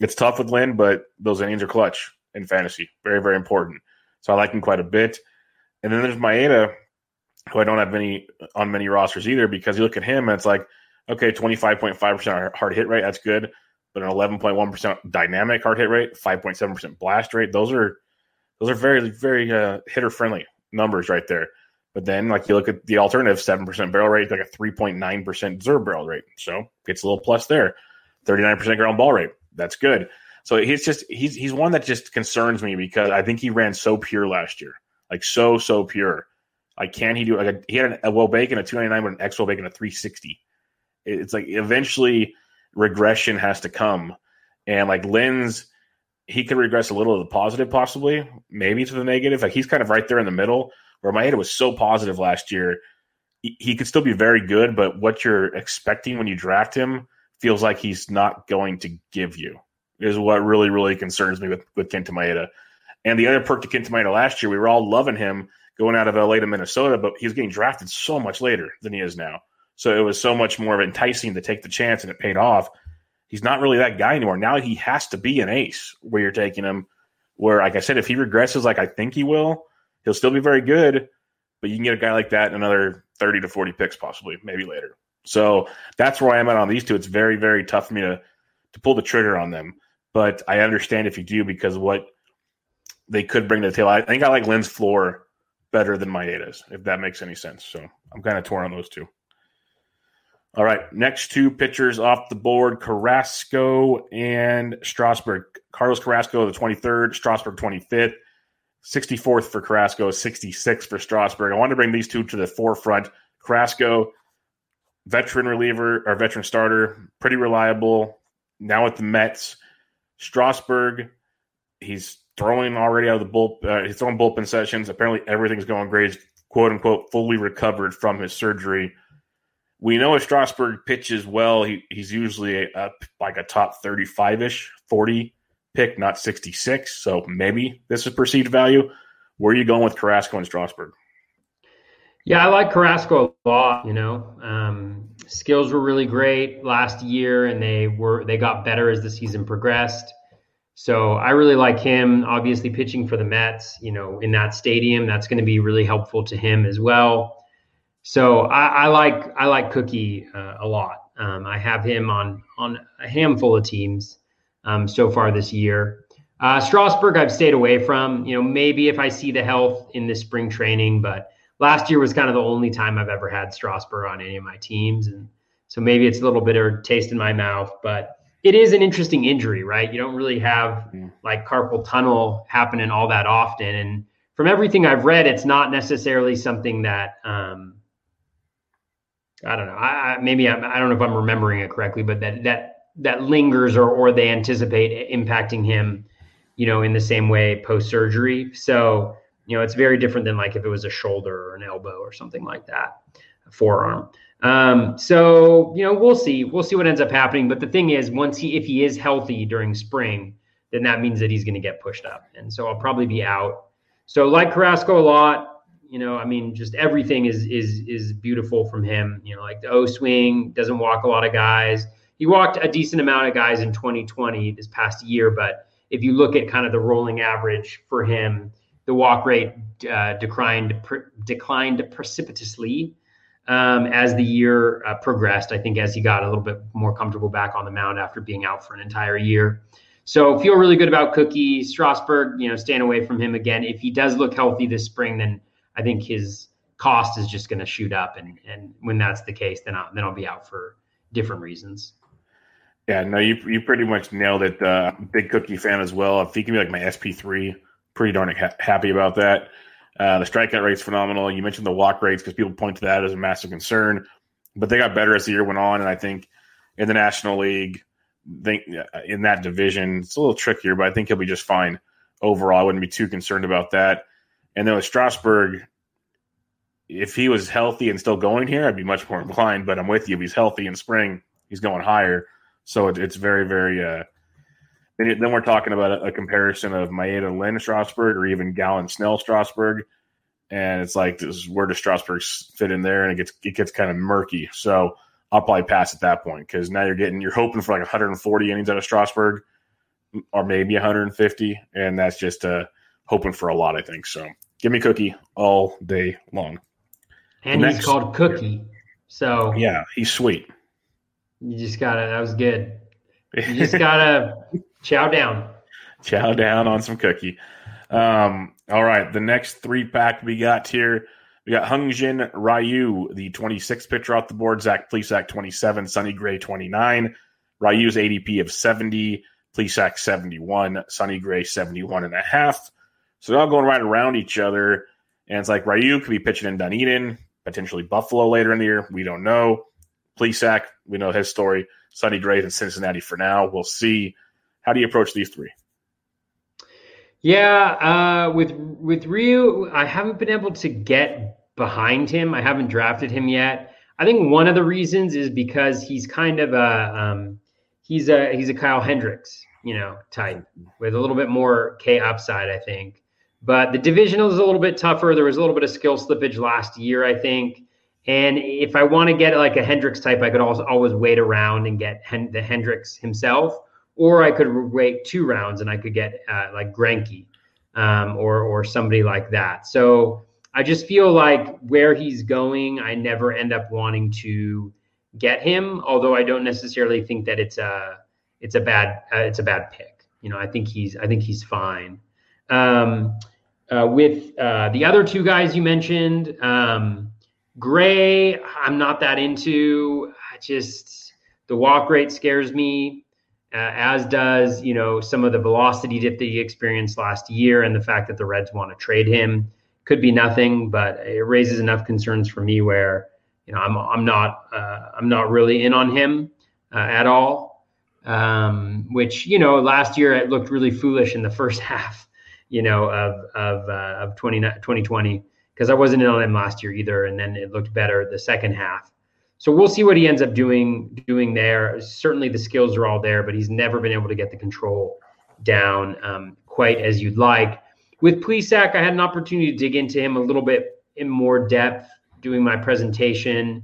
it's tough with Lynn, but those innings are clutch in fantasy. Very, very important. So I like him quite a bit. And then there's Maeda, who I don't have many on many rosters either, because you look at him and it's like, okay, 25.5% hard hit rate, that's good. But an 11.1% dynamic hard hit rate, 5.7% blast rate, those are those are very, very uh, hitter friendly numbers right there. But then, like you look at the alternative, seven percent barrel rate, like a three point nine percent deserve barrel rate, so gets a little plus there. Thirty nine percent ground ball rate, that's good. So he's just he's he's one that just concerns me because I think he ran so pure last year, like so so pure. Like can he do like a, he had a wOBAcon a two ninety nine, but an xwOBAcon a three sixty. It's like eventually regression has to come, and like Lynn's he could regress a little to the positive, possibly maybe to the negative. Like he's kind of right there in the middle. Where Maeda was so positive last year, he, could still be very good, but what you're expecting when you draft him feels like he's not going to give you is what really, really concerns me with, with Kenta Maeda. And the other perk to Kenta Maeda last year, we were all loving him going out of LA to Minnesota, but he was getting drafted so much later than he is now. So it was so much more of enticing to take the chance and it paid off. He's not really that guy anymore. Now he has to be an ace where you're taking him. Where, like I said, if he regresses like I think he will, he'll still be very good, but you can get a guy like that in another 30 to 40 picks, possibly, maybe later. So that's where I am at on these two. It's very, very tough for me to to pull the trigger on them. But I understand if you do because what they could bring to the table. I think I like Lynn's floor better than Maeda's, if that makes any sense. So I'm kind of torn on those two. All right, next two pitchers off the board: Carrasco and Strasburg. Carlos Carrasco, the 23rd, Strasburg 25th, 64th for Carrasco, 66th for Strasburg. I want to bring these two to the forefront. Carrasco, veteran reliever or veteran starter, pretty reliable. Now with the Mets, Strasburg, he's throwing already out of the bull. Uh, he's throwing bullpen sessions. Apparently, everything's going great. He's quote unquote fully recovered from his surgery. We know if Strasburg pitches well, he, he's usually a, a, like a top 35 ish, 40 pick, not 66. So maybe this is perceived value. Where are you going with Carrasco and Strasburg? Yeah, I like Carrasco a lot. You know, um, skills were really great last year, and they were they got better as the season progressed. So I really like him. Obviously, pitching for the Mets, you know, in that stadium, that's going to be really helpful to him as well. So I, I like I like Cookie uh, a lot. Um, I have him on on a handful of teams um, so far this year. Uh, Strasburg, I've stayed away from. You know, maybe if I see the health in this spring training, but last year was kind of the only time I've ever had Strasburg on any of my teams, and so maybe it's a little bitter taste in my mouth, but it is an interesting injury, right? You don't really have like carpal tunnel happening all that often. And from everything I've read, it's not necessarily something that, um, I don't know. I, I maybe I'm, I don't know if I'm remembering it correctly, but that, that, that lingers or, or they anticipate impacting him, you know, in the same way post surgery. So, you know, it's very different than like if it was a shoulder or an elbow or something like that, forearm. Um, so you know, we'll see. We'll see what ends up happening. But the thing is, once he if he is healthy during spring, then that means that he's going to get pushed up, and so I'll probably be out. So like Carrasco a lot. You know, I mean, just everything is is is beautiful from him. You know, like the O swing doesn't walk a lot of guys. He walked a decent amount of guys in 2020 this past year, but if you look at kind of the rolling average for him, the walk rate uh, declined declined precipitously um, as the year uh, progressed. I think as he got a little bit more comfortable back on the mound after being out for an entire year. So feel really good about Cookie Strasburg. You know, staying away from him again. If he does look healthy this spring, then I think his cost is just going to shoot up. And and when that's the case, then I'll then I'll be out for different reasons. Yeah, no, you you pretty much nailed it. Uh, big Cookie fan as well. If he can be like my SP three, pretty darn ha- happy about that. Uh, the strikeout rate's phenomenal. You mentioned the walk rates because people point to that as a massive concern, but they got better as the year went on. And I think in the National League, think in that division, it's a little trickier, but I think he'll be just fine overall. I wouldn't be too concerned about that. And then with Strasburg, if he was healthy and still going here, I'd be much more inclined. But I'm with you. If he's healthy in spring, he's going higher. So it, it's very, very. Uh, then, then we're talking about a, a comparison of Maeda Lynn Strasburg or even Gallen Snell Strasburg, and it's like this, where does Strasburg fit in there? And it gets it gets kind of murky. So I'll probably pass at that point because now you're getting you're hoping for like 140 innings out of Strasburg, or maybe 150, and that's just uh, hoping for a lot. I think so. Give me Cookie all day long. And Next. he's called Cookie, so yeah, he's sweet. You just gotta. That was good. You just gotta chow down. Chow down on some cookie. Um, all right, the next three pack we got here. We got Hyun-Jin Ryu, the 26th pitcher off the board. Zach Plesac, 27. Sonny Gray, 29. Ryu's ADP of 70. Plesac, 71. Sonny Gray, 71 and a half. So they're all going right around each other. And it's like Ryu could be pitching in Dunedin, potentially Buffalo later in the year. We don't know. Plesac, we know his story. Sonny Gray in Cincinnati for now. We'll see. How do you approach these three? Yeah, uh, with with Ryu, I haven't been able to get behind him. I haven't drafted him yet. I think one of the reasons is because he's kind of a um, he's a he's a Kyle Hendricks, you know, type with a little bit more K upside, I think. But the divisional is a little bit tougher. There was a little bit of skill slippage last year, I think. And if I want to get like a Hendricks type, I could also always wait around and get Hen- the Hendricks himself or I could wait two rounds and I could get uh, like Greinke um, or or somebody like that. So I just feel like where he's going, I never end up wanting to get him. Although I don't necessarily think that it's a it's a bad uh, it's a bad pick. You know, I think he's I think he's fine. Um, uh, with uh, the other two guys you mentioned, um, Gray, I'm not that into. I just the walk rate scares me, uh, as does you know some of the velocity dip that he experienced last year, and the fact that the Reds want to trade him could be nothing, but it raises enough concerns for me where you know I'm I'm not uh, I'm not really in on him uh, at all. Um, which you know last year it looked really foolish in the first half, you know of of uh, of 20, 2020 because I wasn't in on him last year either, and then it looked better the second half. So we'll see what he ends up doing doing there. Certainly the skills are all there, but he's never been able to get the control down um, quite as you'd like. With Plesac, I had an opportunity to dig into him a little bit in more depth doing my presentation.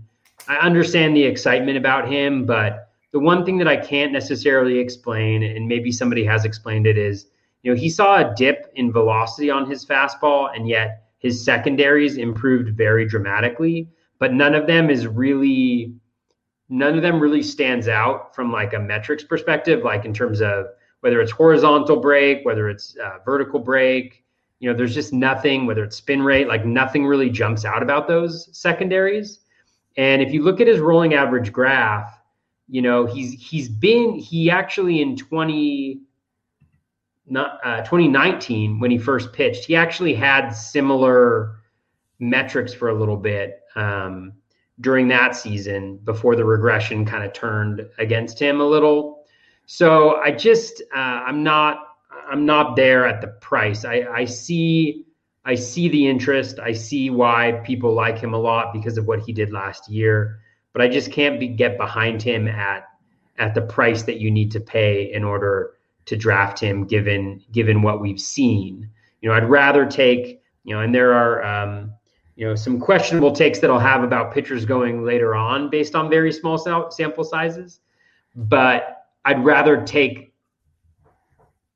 I understand the excitement about him, but the one thing that I can't necessarily explain, and maybe somebody has explained it, is you know he saw a dip in velocity on his fastball, and yet his secondaries improved very dramatically, but none of them is really none of them really stands out from like a metrics perspective, like in terms of whether it's horizontal break, whether it's uh, vertical break. You know, there's just nothing, whether it's spin rate, like nothing really jumps out about those secondaries. And if you look at his rolling average graph, you know, he's he's been he actually in 20 uh, 2019 when he first pitched, he actually had similar metrics for a little bit um, during that season before the regression kind of turned against him a little. So I just uh, I'm not I'm not there at the price. I, I see I see the interest. I see why people like him a lot because of what he did last year. But I just can't be, get behind him at at the price that you need to pay in order to draft him given given what we've seen. You know, I'd rather take, you know, and there are um, you know, some questionable takes that I'll have about pitchers going later on based on very small sample sizes, but I'd rather take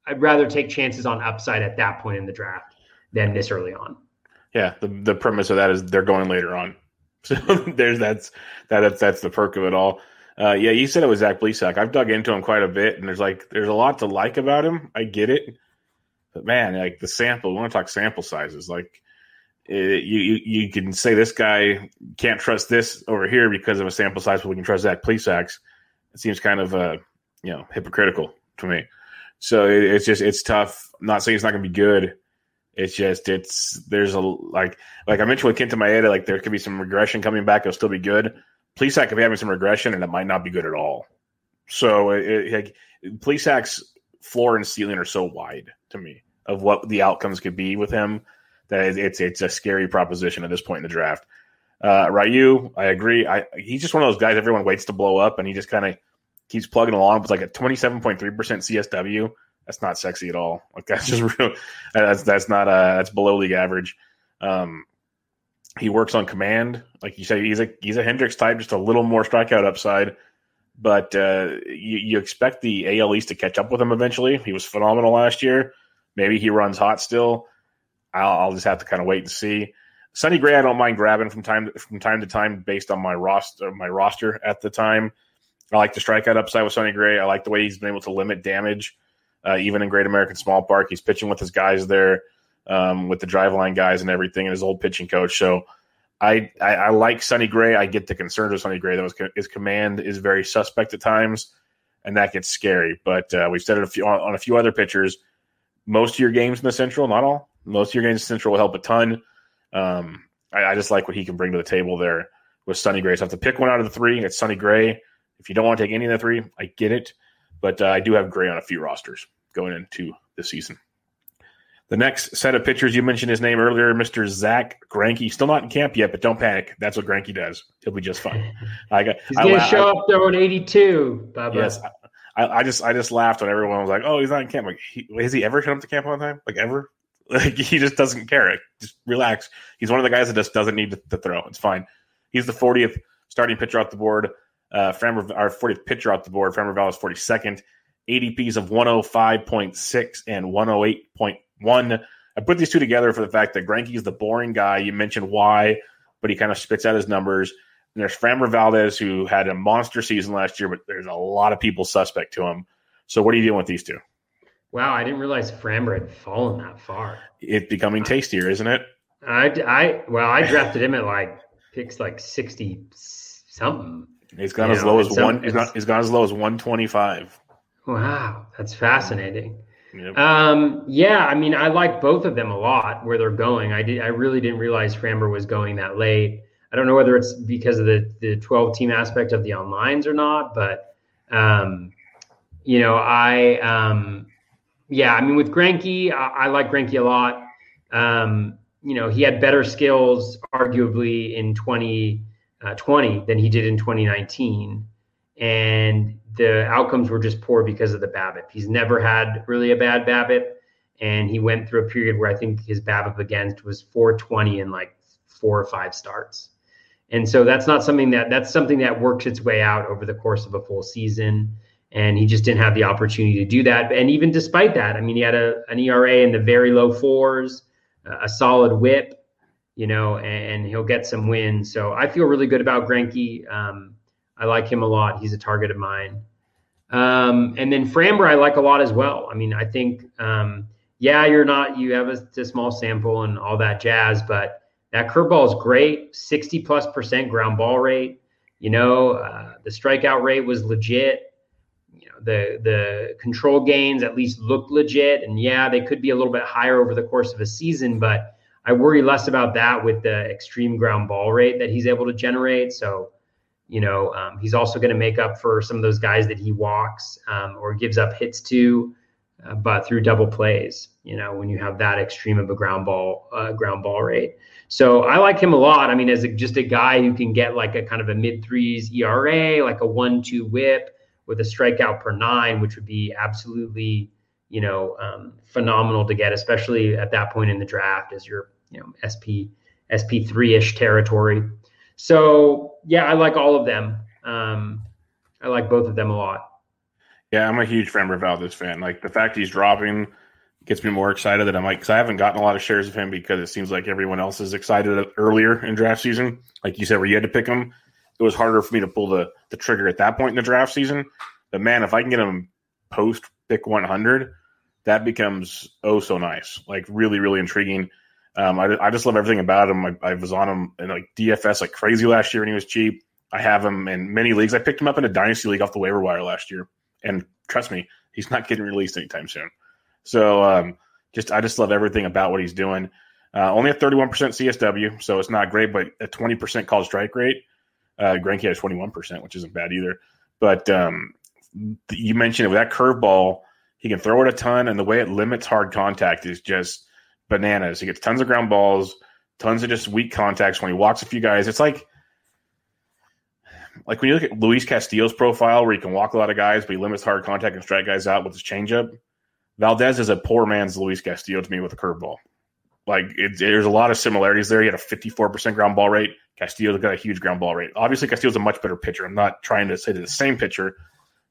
I'd rather take chances on upside at that point in the draft than this early on. Yeah, the the premise of that is they're going later on. So there's that's that that's that's the perk of it all. Uh, yeah, you said it was Zach Plesac. I've dug into him quite a bit, and there's like there's a lot to like about him. I get it, but man, like the sample. We want to talk sample sizes. Like it, you, you you can say this guy can't trust this over here because of a sample size, but we can trust Zach Plesac's. It seems kind of uh you know hypocritical to me. So it, it's just it's tough. I'm not saying it's not going to be good. It's just it's there's a like like I mentioned with Kenta Maeda, like there could be some regression coming back. It'll still be good Plesac could be having some regression, and it might not be good at all. So, it, it, Plesac's floor and ceiling are so wide to me of what the outcomes could be with him that it's it's a scary proposition at this point in the draft. Uh, Ryu, I agree. I, he's just one of those guys everyone waits to blow up, and he just kind of keeps plugging along. with like a twenty seven point three percent CSW. That's not sexy at all. Like that's just real. That's that's not uh that's below league average. Um, he works on command, like you say. He's a he's a Hendricks type, just a little more strikeout upside. But uh, you, you expect the AL East to catch up with him eventually. He was phenomenal last year. Maybe he runs hot still. I'll, I'll just have to kind of wait and see. Sonny Gray, I don't mind grabbing from time from time to time based on my roster my roster at the time. I like the strikeout upside with Sonny Gray. I like the way he's been able to limit damage, uh, even in Great American Small Park. He's pitching with his guys there um, with the driveline guys and everything, and his old pitching coach. So I, I, I like Sonny Gray. I get the concerns of Sonny Gray. That his command is very suspect at times, and that gets scary. But uh, we've said it a few on, on, a few other pitchers. Most of your games in the Central, not all. Most of your games in Central will help a ton. Um, I, I, just like what he can bring to the table there with Sonny Gray. So I have to pick one out of the three. It's Sonny Gray. If you don't want to take any of the three, I get it. But uh, I do have Gray on a few rosters going into the season. The next set of pitchers, you mentioned his name earlier, Mr. Zach Greinke. Still not in camp yet, but don't panic. That's what Greinke does. He'll be just fine. I got. He's gonna show I, up throwing eighty-two. Bubba. Yes, I, I, just I just laughed when everyone was like, "Oh, he's not in camp." Like, he, has he ever shown up to camp on time? Like ever? Like he just doesn't care. Like, just relax. He's one of the guys that just doesn't need to, to throw. It's fine. He's the 40th starting pitcher off the board. Uh, Framber, our 40th pitcher off the board. Framber Val is 42nd. ADPs of 105.6 and 108. One, I put these two together for the fact that Greinke is the boring guy. You mentioned why, but he kind of spits out his numbers. And there's Framber Valdez, who had a monster season last year, but there's a lot of people suspect to him. So what are you doing with these two? Wow, I didn't realize Framber had fallen that far. It's becoming tastier, isn't it? I, I well, I drafted him at like picks like sixty something. He's gone as know, low as one. He's, not, he's gone as low as one twenty five. Wow, that's fascinating. Um, yeah, I mean, I like both of them a lot where they're going. I did. I really didn't realize Framber was going that late. I don't know whether it's because of the the twelve team aspect of the onlines or not, but um, you know, I um, yeah, I mean, with Greinke, I, I like Greinke a lot. Um, you know, he had better skills, arguably, in 2020 uh, than he did in 2019. And the outcomes were just poor because of the BABIP. He's never had really a bad BABIP. And he went through a period where I think his BABIP against was 420 in like four or five starts. And so that's not something that that's something that works its way out over the course of a full season. And he just didn't have the opportunity to do that. And even despite that, I mean, he had a, an ERA in the very low fours a solid whip, you know, and, he'll get some wins. So I feel really good about Greinke. Um, I like him a lot. He's a target of mine. Um, and then Framber, I like a lot as well. I mean, I think, um, yeah, you're not, you have a, a, small sample and all that jazz, but that curveball is great. 60 plus percent ground ball rate. You know, uh, the strikeout rate was legit You know, the the control gains at least look legit. And yeah, they could be a little bit higher over the course of a season, but I worry less about that with the extreme ground ball rate that he's able to generate. So, you know, um, he's also going to make up for some of those guys that he walks um, or gives up hits to, uh, but through double plays. You know, when you have that extreme of a ground ball uh, ground ball rate. So I like him a lot. I mean, as a, just a guy who can get like a kind of a mid threes ERA, like a one two WHIP with a strikeout per nine, which would be absolutely, you know, um, phenomenal to get, especially at that point in the draft as you're, you know, SP SP three ish territory. So yeah, I like all of them. Um, I like both of them a lot. Yeah, I'm a huge Framber Valdez fan. Like the fact he's dropping gets me more excited that I'm like, because I haven't gotten a lot of shares of him because it seems like everyone else is excited earlier in draft season. Like you said, where you had to pick him it was harder for me to pull the, the trigger at that point in the draft season. But man, if I can get him post pick 100, that becomes oh so nice. Like really, really intriguing. Um, I, I just love everything about him. I, I was on him in like DFS like crazy last year when he was cheap. I have him in many leagues. I picked him up in a dynasty league off the waiver wire last year, and trust me, he's not getting released anytime soon. So um, just I just love everything about what he's doing. Uh, only a 31% CSW, so it's not great, but a 20% call strike rate. Uh, Greinke has 21%, which isn't bad either. But um, you mentioned it with that curveball, he can throw it a ton, and the way it limits hard contact is just bananas. He gets tons of ground balls, tons of just weak contacts when he walks a few guys. It's like like when you look at Luis Castillo's profile, where he can walk a lot of guys, but he limits hard contact and strike guys out with his changeup. Valdez is a poor man's Luis Castillo to me with a curveball. Like it, there's a lot of similarities there. He had a 54% ground ball rate. Castillo's got a huge ground ball rate. Obviously, Castillo's a much better pitcher. I'm not trying to say they're the same pitcher,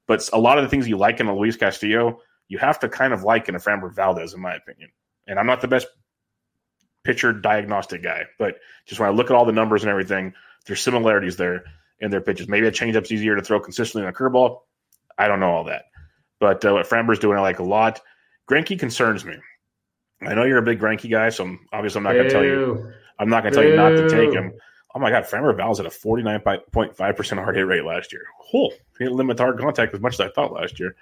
but a lot of the things you like in a Luis Castillo, you have to kind of like in a Framber Valdez, in my opinion. And I'm not the best pitcher diagnostic guy, but just when I look at all the numbers and everything, there's similarities there in their pitches. Maybe a changeup's easier to throw consistently on a curveball. I don't know all that. But uh, what Framber's doing, I like a lot. Greinke concerns me. I know you're a big Greinke guy, so I'm, obviously I'm not going to tell you. I'm not going to tell you not to take him. Oh my God, Framber Val's at a 49.5% hard hit rate last year. Cool. He didn't limit hard contact as much as I thought last year,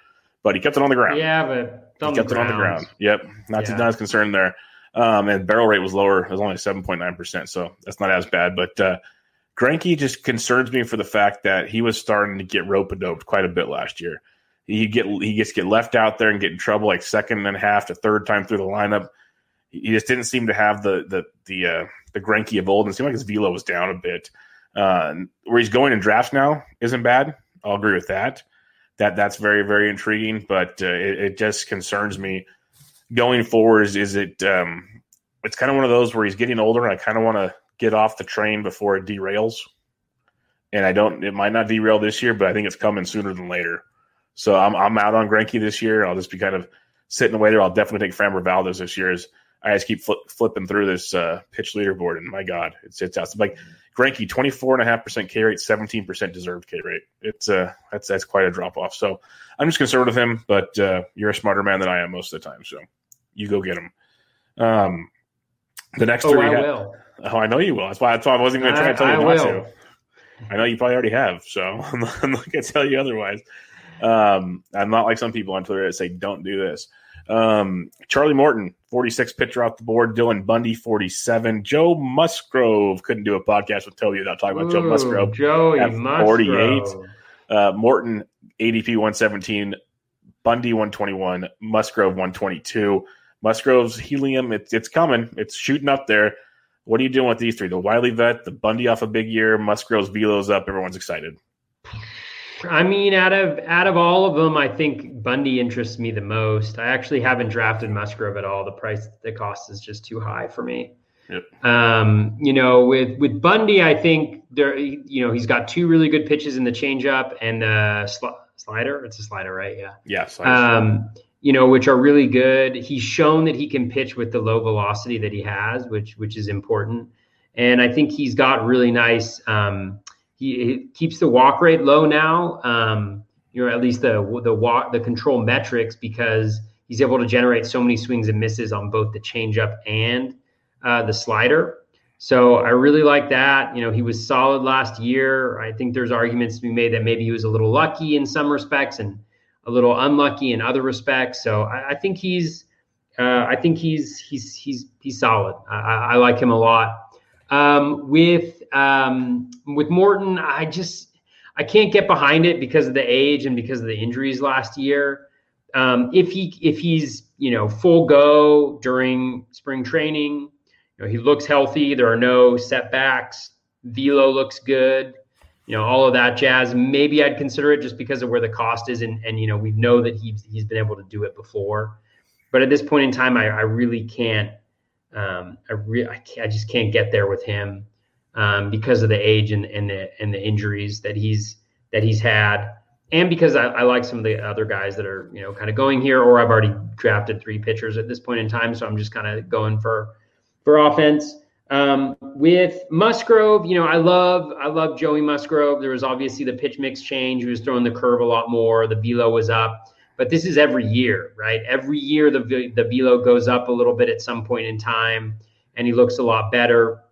but he kept it on the ground. Yeah, but he kept it on the ground. Yep. Not, yeah. not as concerned there. Um, and barrel rate was lower. It was only 7.9%. So that's not as bad. But uh, just concerns me for the fact that he was starting to get rope a doped quite a bit last year. He get he gets get left out there and get in trouble like second and a half to third time through the lineup. He just didn't seem to have the the the uh, the Greinke of old, and it seemed like his velo was down a bit. Uh, where he's going in drafts now isn't bad. I'll agree with that. That that's very very intriguing, but uh, it, it, just concerns me going forward. Is, is it? Um, it's kind of one of those where he's getting older, and I kind of want to get off the train before it derails. And I don't. It might not derail this year, but I think it's coming sooner than later. So I'm I'm out on Greinke this year. I'll just be kind of sitting away there. I'll definitely take Framber Valdez this year. As I just keep flip, flipping through this uh, pitch leaderboard, and my God, it's it's awesome. Like Greinke, twenty four and a half percent K rate, seventeen percent deserved K rate. It's uh that's that's quite a drop off. So I'm just concerned with him, but uh, you're a smarter man than I am most of the time, so you go get him. Um, the next oh, three, I ha- will. oh, I know you will. That's why that's why I wasn't going to try to tell you I not will. to. I know you probably already have, so I'm not, not going to tell you otherwise. Um, I'm not like some people on Twitter that say don't do this. Um, Charlie Morton, 46 pitcher off the board. Dylan Bundy, 47. Joe Musgrove couldn't do a podcast with Toby without talking about Joe Musgrove. Joey at Musgrove. 48. Uh, Morton, ADP 117. Bundy, 121. Musgrove, 122. Musgrove's helium, it's, it's coming. It's shooting up there. What are you doing with these three? The Wiley vet, the Bundy off a big year, Musgrove's velo's up. Everyone's excited. I mean, out of out of all of them, I think Bundy interests me the most. I actually haven't drafted Musgrove at all. The price, the cost is just too high for me. Yep. Um, you know, with with Bundy, I think there, you know, he's got two really good pitches in the changeup and the sl- slider. It's a slider, right? Yeah. Yes. Um, you know, which are really good. He's shown that he can pitch with the low velocity that he has, which which is important. And I think he's got really nice. Um, he, keeps the walk rate low now. Um, you know, at least the the walk the control metrics because he's able to generate so many swings and misses on both the changeup and uh, the slider. So I really like that. You know, he was solid last year. I think there's arguments to be made that maybe he was a little lucky in some respects and a little unlucky in other respects. So I, I think he's, uh, I think he's he's he's he's solid. I, I like him a lot. Um, with um, with Morton, I just I can't get behind it because of the age and because of the injuries last year. Um, if he if he's you know full go during spring training, you know he looks healthy. There are no setbacks. Velo looks good. You know all of that jazz. Maybe I'd consider it just because of where the cost is, and and you know we know that he's he's been able to do it before. But at this point in time, I, I really can't. Um, I re- I, can't, I just can't get there with him um, because of the age and, and the and the injuries that he's that he's had, and because I, I like some of the other guys that are you know kind of going here, or I've already drafted three pitchers at this point in time, so I'm just kind of going for for offense. Um, with Musgrove, you know, I love I love Joey Musgrove. There was obviously the pitch mix change. He was throwing the curve a lot more. The velo was up, but this is every year, right? Every year the the velo goes up a little bit at some point in time, and he looks a lot better.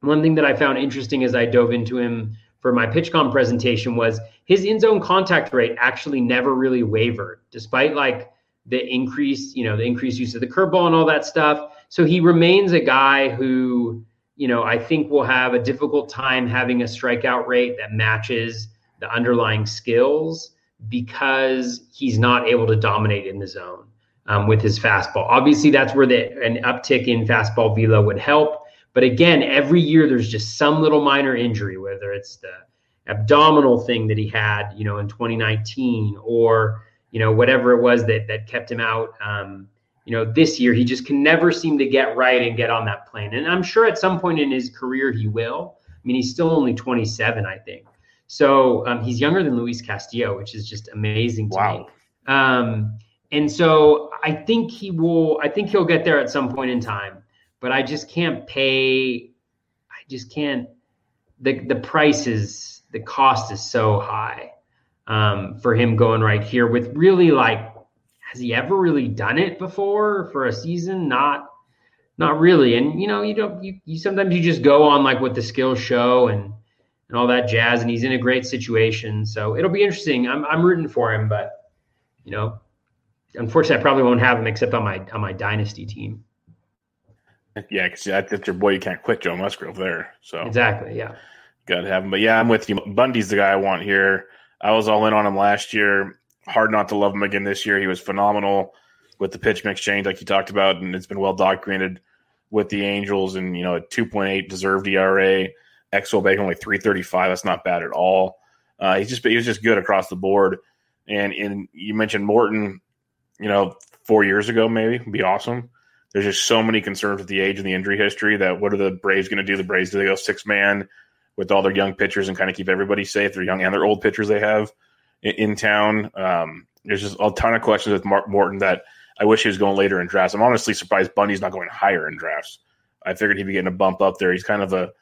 One thing that I found interesting as I dove into him for my PitchCom presentation was his in zone contact rate actually never really wavered, despite like the increase, you know, the increased use of the curveball and all that stuff. So he remains a guy who, you know, I think will have a difficult time having a strikeout rate that matches the underlying skills because he's not able to dominate in the zone um, with his fastball. Obviously, that's where the an uptick in fastball velo would help. But again, every year there's just some little minor injury, whether it's the abdominal thing that he had, you know, in 2019, or you know whatever it was that that kept him out. Um, you know, this year he just can never seem to get right and get on that plane. And I'm sure at some point in his career he will. I mean, he's still only 27, I think. So um, he's younger than Luis Castillo, which is just amazing to Wow. me. Um, and so I think he will. I think he'll get there at some point in time. But I just can't pay. I just can't. The the price is the cost is so high um, for him going right here with really like has he ever really done it before for a season? Not not really. And you know, you don't you, you sometimes you just go on like what the skills show and and all that jazz, and he's in a great situation. So it'll be interesting. I'm I'm rooting for him, but you know, unfortunately, I probably won't have him except on my on my dynasty team. Yeah, because that's your boy. You can't quit Joe Musgrove there. So Exactly. Yeah. got to have him. But yeah, I'm with you. Bundy's the guy I want here. I was all in on him last year. Hard not to love him again this year. He was phenomenal with the pitch mix change, like you talked about, and it's been well documented with the Angels. And you know, a 2.8 deserved ERA, XO back only 335. That's not bad at all. Uh, he's just he was just good across the board. And and you mentioned Morton, you know, four years ago maybe would be awesome. There's just so many concerns with the age and the injury history that what are the Braves going to do? The Braves do they go six man with all their young pitchers and kind of keep everybody safe? Their young and their old pitchers they have in, in town. Um, there's just a ton of questions with Mark Morton that I wish he was going later in drafts. I'm honestly surprised Bundy's not going higher in drafts. I figured he'd be getting a bump up there. He's kind of a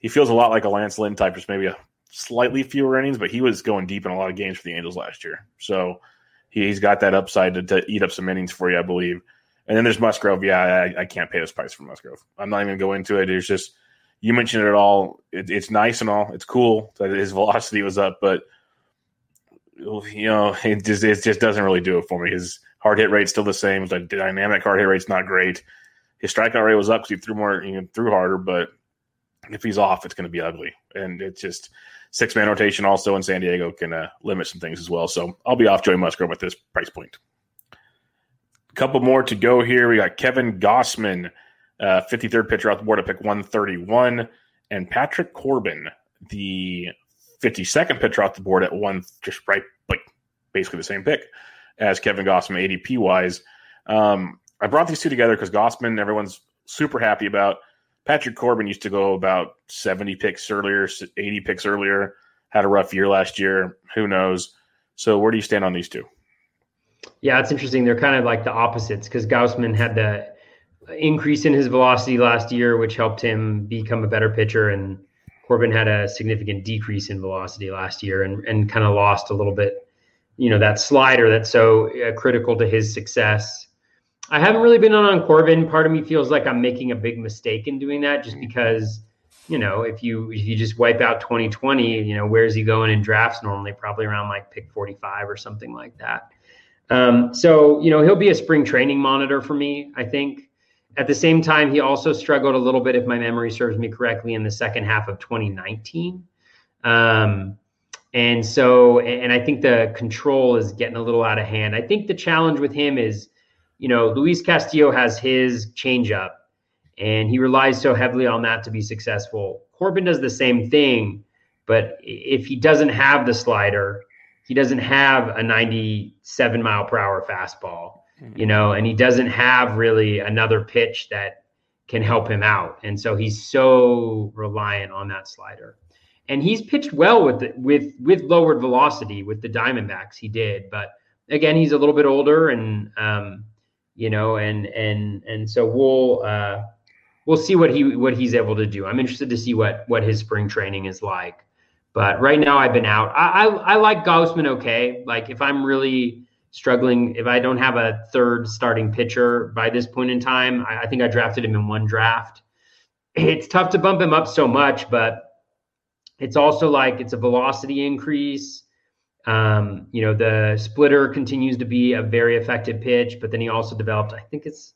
he feels a lot like a Lance Lynn type, just maybe a slightly fewer innings, but he was going deep in a lot of games for the Angels last year. So he, has got that upside to, to, eat up some innings for you, I believe. And then there's Musgrove. Yeah, I, I can't pay this price for Musgrove. I'm not even going to go into it. There's just you mentioned it all. It, it's nice and all. It's cool that his velocity was up, but you know, it just it just doesn't really do it for me. His hard hit rate's still the same. The dynamic hard hit rate's not great. His strikeout rate was up because he threw more, you know, threw harder, but if he's off, it's going to be ugly. And it's just six man rotation also in San Diego can uh, limit some things as well. So I'll be off Joey Musgrove at this price point. Couple more to go here. We got Kevin Gausman, uh, 53rd pitcher off the board at pick 131, and Patrick Corbin, the 52nd pitcher off the board at one, just right, like basically the same pick as Kevin Gausman, ADP wise. Um, I brought these two together because Gausman, everyone's super happy about. Patrick Corbin used to go about 70 picks earlier, 80 picks earlier, had a rough year last year. Who knows? So, where do you stand on these two? Yeah, it's interesting. They're kind of like the opposites because Gausman had the increase in his velocity last year, which helped him become a better pitcher. And Corbin had a significant decrease in velocity last year and, and kind of lost a little bit, you know, that slider that's so uh, critical to his success. I haven't really been on Corbin. Part of me feels like I'm making a big mistake in doing that just because, you know, if you if you just wipe out 2020, you know, where's he going in drafts normally? Probably around like pick 45 or something like that. Um, so, you know, he'll be a spring training monitor for me, I think. At the same time, he also struggled a little bit, if my memory serves me correctly, in the second half of 2019. Um, and so, and I think the control is getting a little out of hand. I think the challenge with him is you know, Luis Castillo has his changeup and he relies so heavily on that to be successful. Corbin does the same thing, but if he doesn't have the slider, he doesn't have a 97 mile per hour fastball, you know, and he doesn't have really another pitch that can help him out. And so he's so reliant on that slider. And he's pitched well with the, with with lowered velocity with the Diamondbacks. He did, but again, he's a little bit older, and um, you know, and and and so we'll uh, we'll see what he what he's able to do. I'm interested to see what what his spring training is like. But right now, I've been out. I I, I like Gausman okay. Like if I'm really struggling, if I don't have a third starting pitcher by this point in time, I, I think I drafted him in one draft. It's tough to bump him up so much, but it's also like it's a velocity increase um, you know, the splitter continues to be a very effective pitch, but then he also developed, I think it's,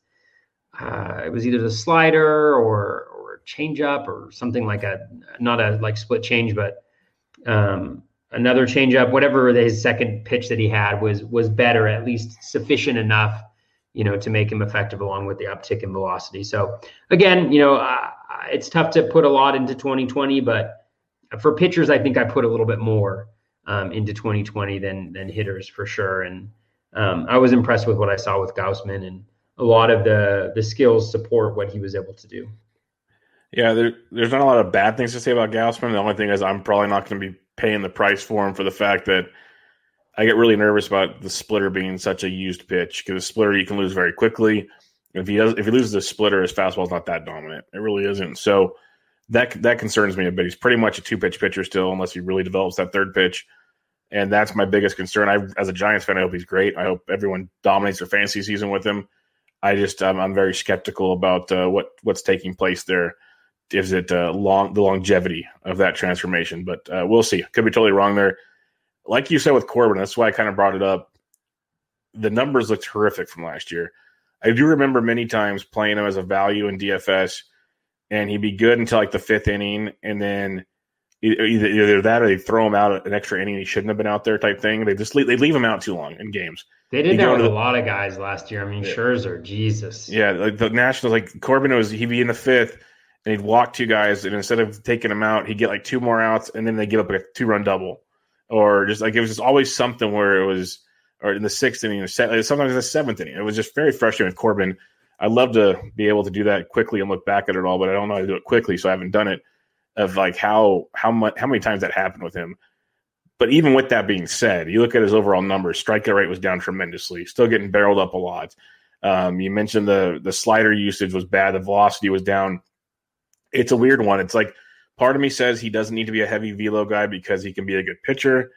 uh, it was either the slider or or changeup or something like a not a like split change, but um, another changeup. Whatever his second pitch that he had was was better, at least sufficient enough, you know, to make him effective along with the uptick in velocity. So again, you know, uh, it's tough to put a lot into 2020, but for pitchers, I think I put a little bit more um, into 2020 than than hitters for sure. And um, I was impressed with what I saw with Gausman, and a lot of the the skills support what he was able to do. Yeah, there, there's not a lot of bad things to say about Gausman. The only thing is, I'm probably not going to be paying the price for him for the fact that I get really nervous about the splitter being such a used pitch because the splitter you can lose very quickly. If he does, if he loses the splitter, his fastball is not that dominant. It really isn't. So that that concerns me a bit. He's pretty much a two pitch pitcher still, unless he really develops that third pitch. And that's my biggest concern. I, as a Giants fan, I hope he's great. I hope everyone dominates their fantasy season with him. I just um, I'm very skeptical about uh, what what's taking place there. Is it uh, long the longevity of that transformation? But uh, we'll see. Could be totally wrong there. Like you said with Corbin, that's why I kind of brought it up. The numbers look terrific from last year. I do remember many times playing him as a value in DFS and he'd be good until like the fifth inning, and then either, either that or they throw him out an extra inning he shouldn't have been out there type thing. They just leave, they leave him out too long in games. They did that with the, a lot of guys last year. I mean, yeah. Scherzer, Jesus. Yeah, like the Nationals, like Corbin was he'd be in the fifth and he'd walk two guys, and instead of taking them out, he'd get like two more outs, and then they give up like a two run double, or just like it was just always something where it was, or in the sixth inning, or sometimes in the seventh inning. It was just very frustrating with Corbin. I'd love to be able to do that quickly and look back at it all, but I don't know how to do it quickly, so I haven't done it. Of like how how much how many times that happened with him. But even with that being said, you look at his overall numbers, strikeout rate was down tremendously, still getting barreled up a lot. Um, you mentioned the the slider usage was bad, the velocity was down. It's a weird one. It's like part of me says he doesn't need to be a heavy velo guy because he can be a good pitcher.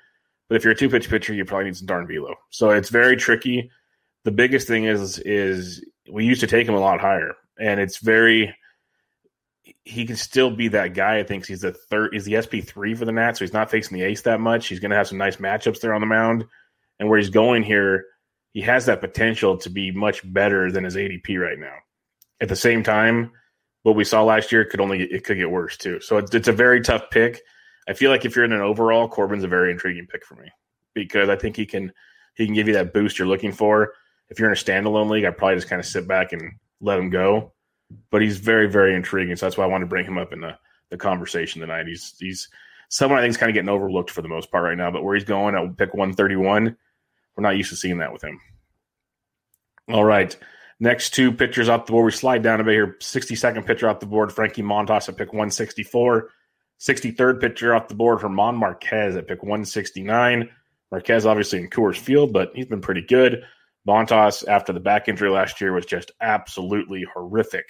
But if you're a two pitch pitcher, you probably need some darn velo. So it's very tricky. The biggest thing is is we used to take him a lot higher, and it's very he can still be that guy. I think he's the third, he's the SP three for the Nats, so he's not facing the ace that much. He's going to have some nice matchups there on the mound, and where he's going here, he has that potential to be much better than his ADP right now. At the same time, what we saw last year could only it could get worse too. So it's, it's a very tough pick. I feel like if you're in an overall, Corbin's a very intriguing pick for me because I think he can he can give you that boost you're looking for. If you're in a standalone league, I'd probably just kind of sit back and let him go but he's very, very intriguing. So that's why I wanted to bring him up in the, the conversation tonight. He's he's someone I think is kind of getting overlooked for the most part right now. But where he's going at pick 131, we're not used to seeing that with him. All right. Next two pitchers off the board. We slide down a bit here. 62nd pitcher off the board, Frankie Montas at pick 164. 63rd pitcher off the board, German Marquez at pick 169. Marquez obviously in Coors Field, but he's been pretty good. Montas, after the back injury last year, was just absolutely horrific.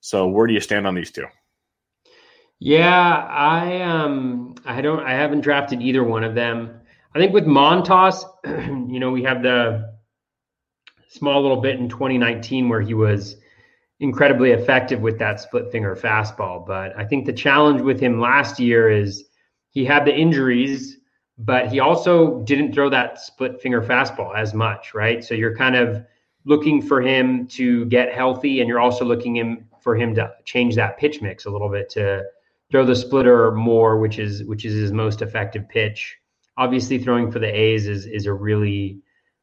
So, where do you stand on these two? Yeah, I um, I don't, I haven't drafted either one of them. I think with Montas, you know, we have the small little bit in 2019 where he was incredibly effective with that split finger fastball. But I think the challenge with him last year is he had the injuries but he also didn't throw that split finger fastball as much, right? So you're kind of looking for him to get healthy, and you're also looking him for him to change that pitch mix a little bit to throw the splitter more, which is which is his most effective pitch. Obviously, throwing for the A's is is a really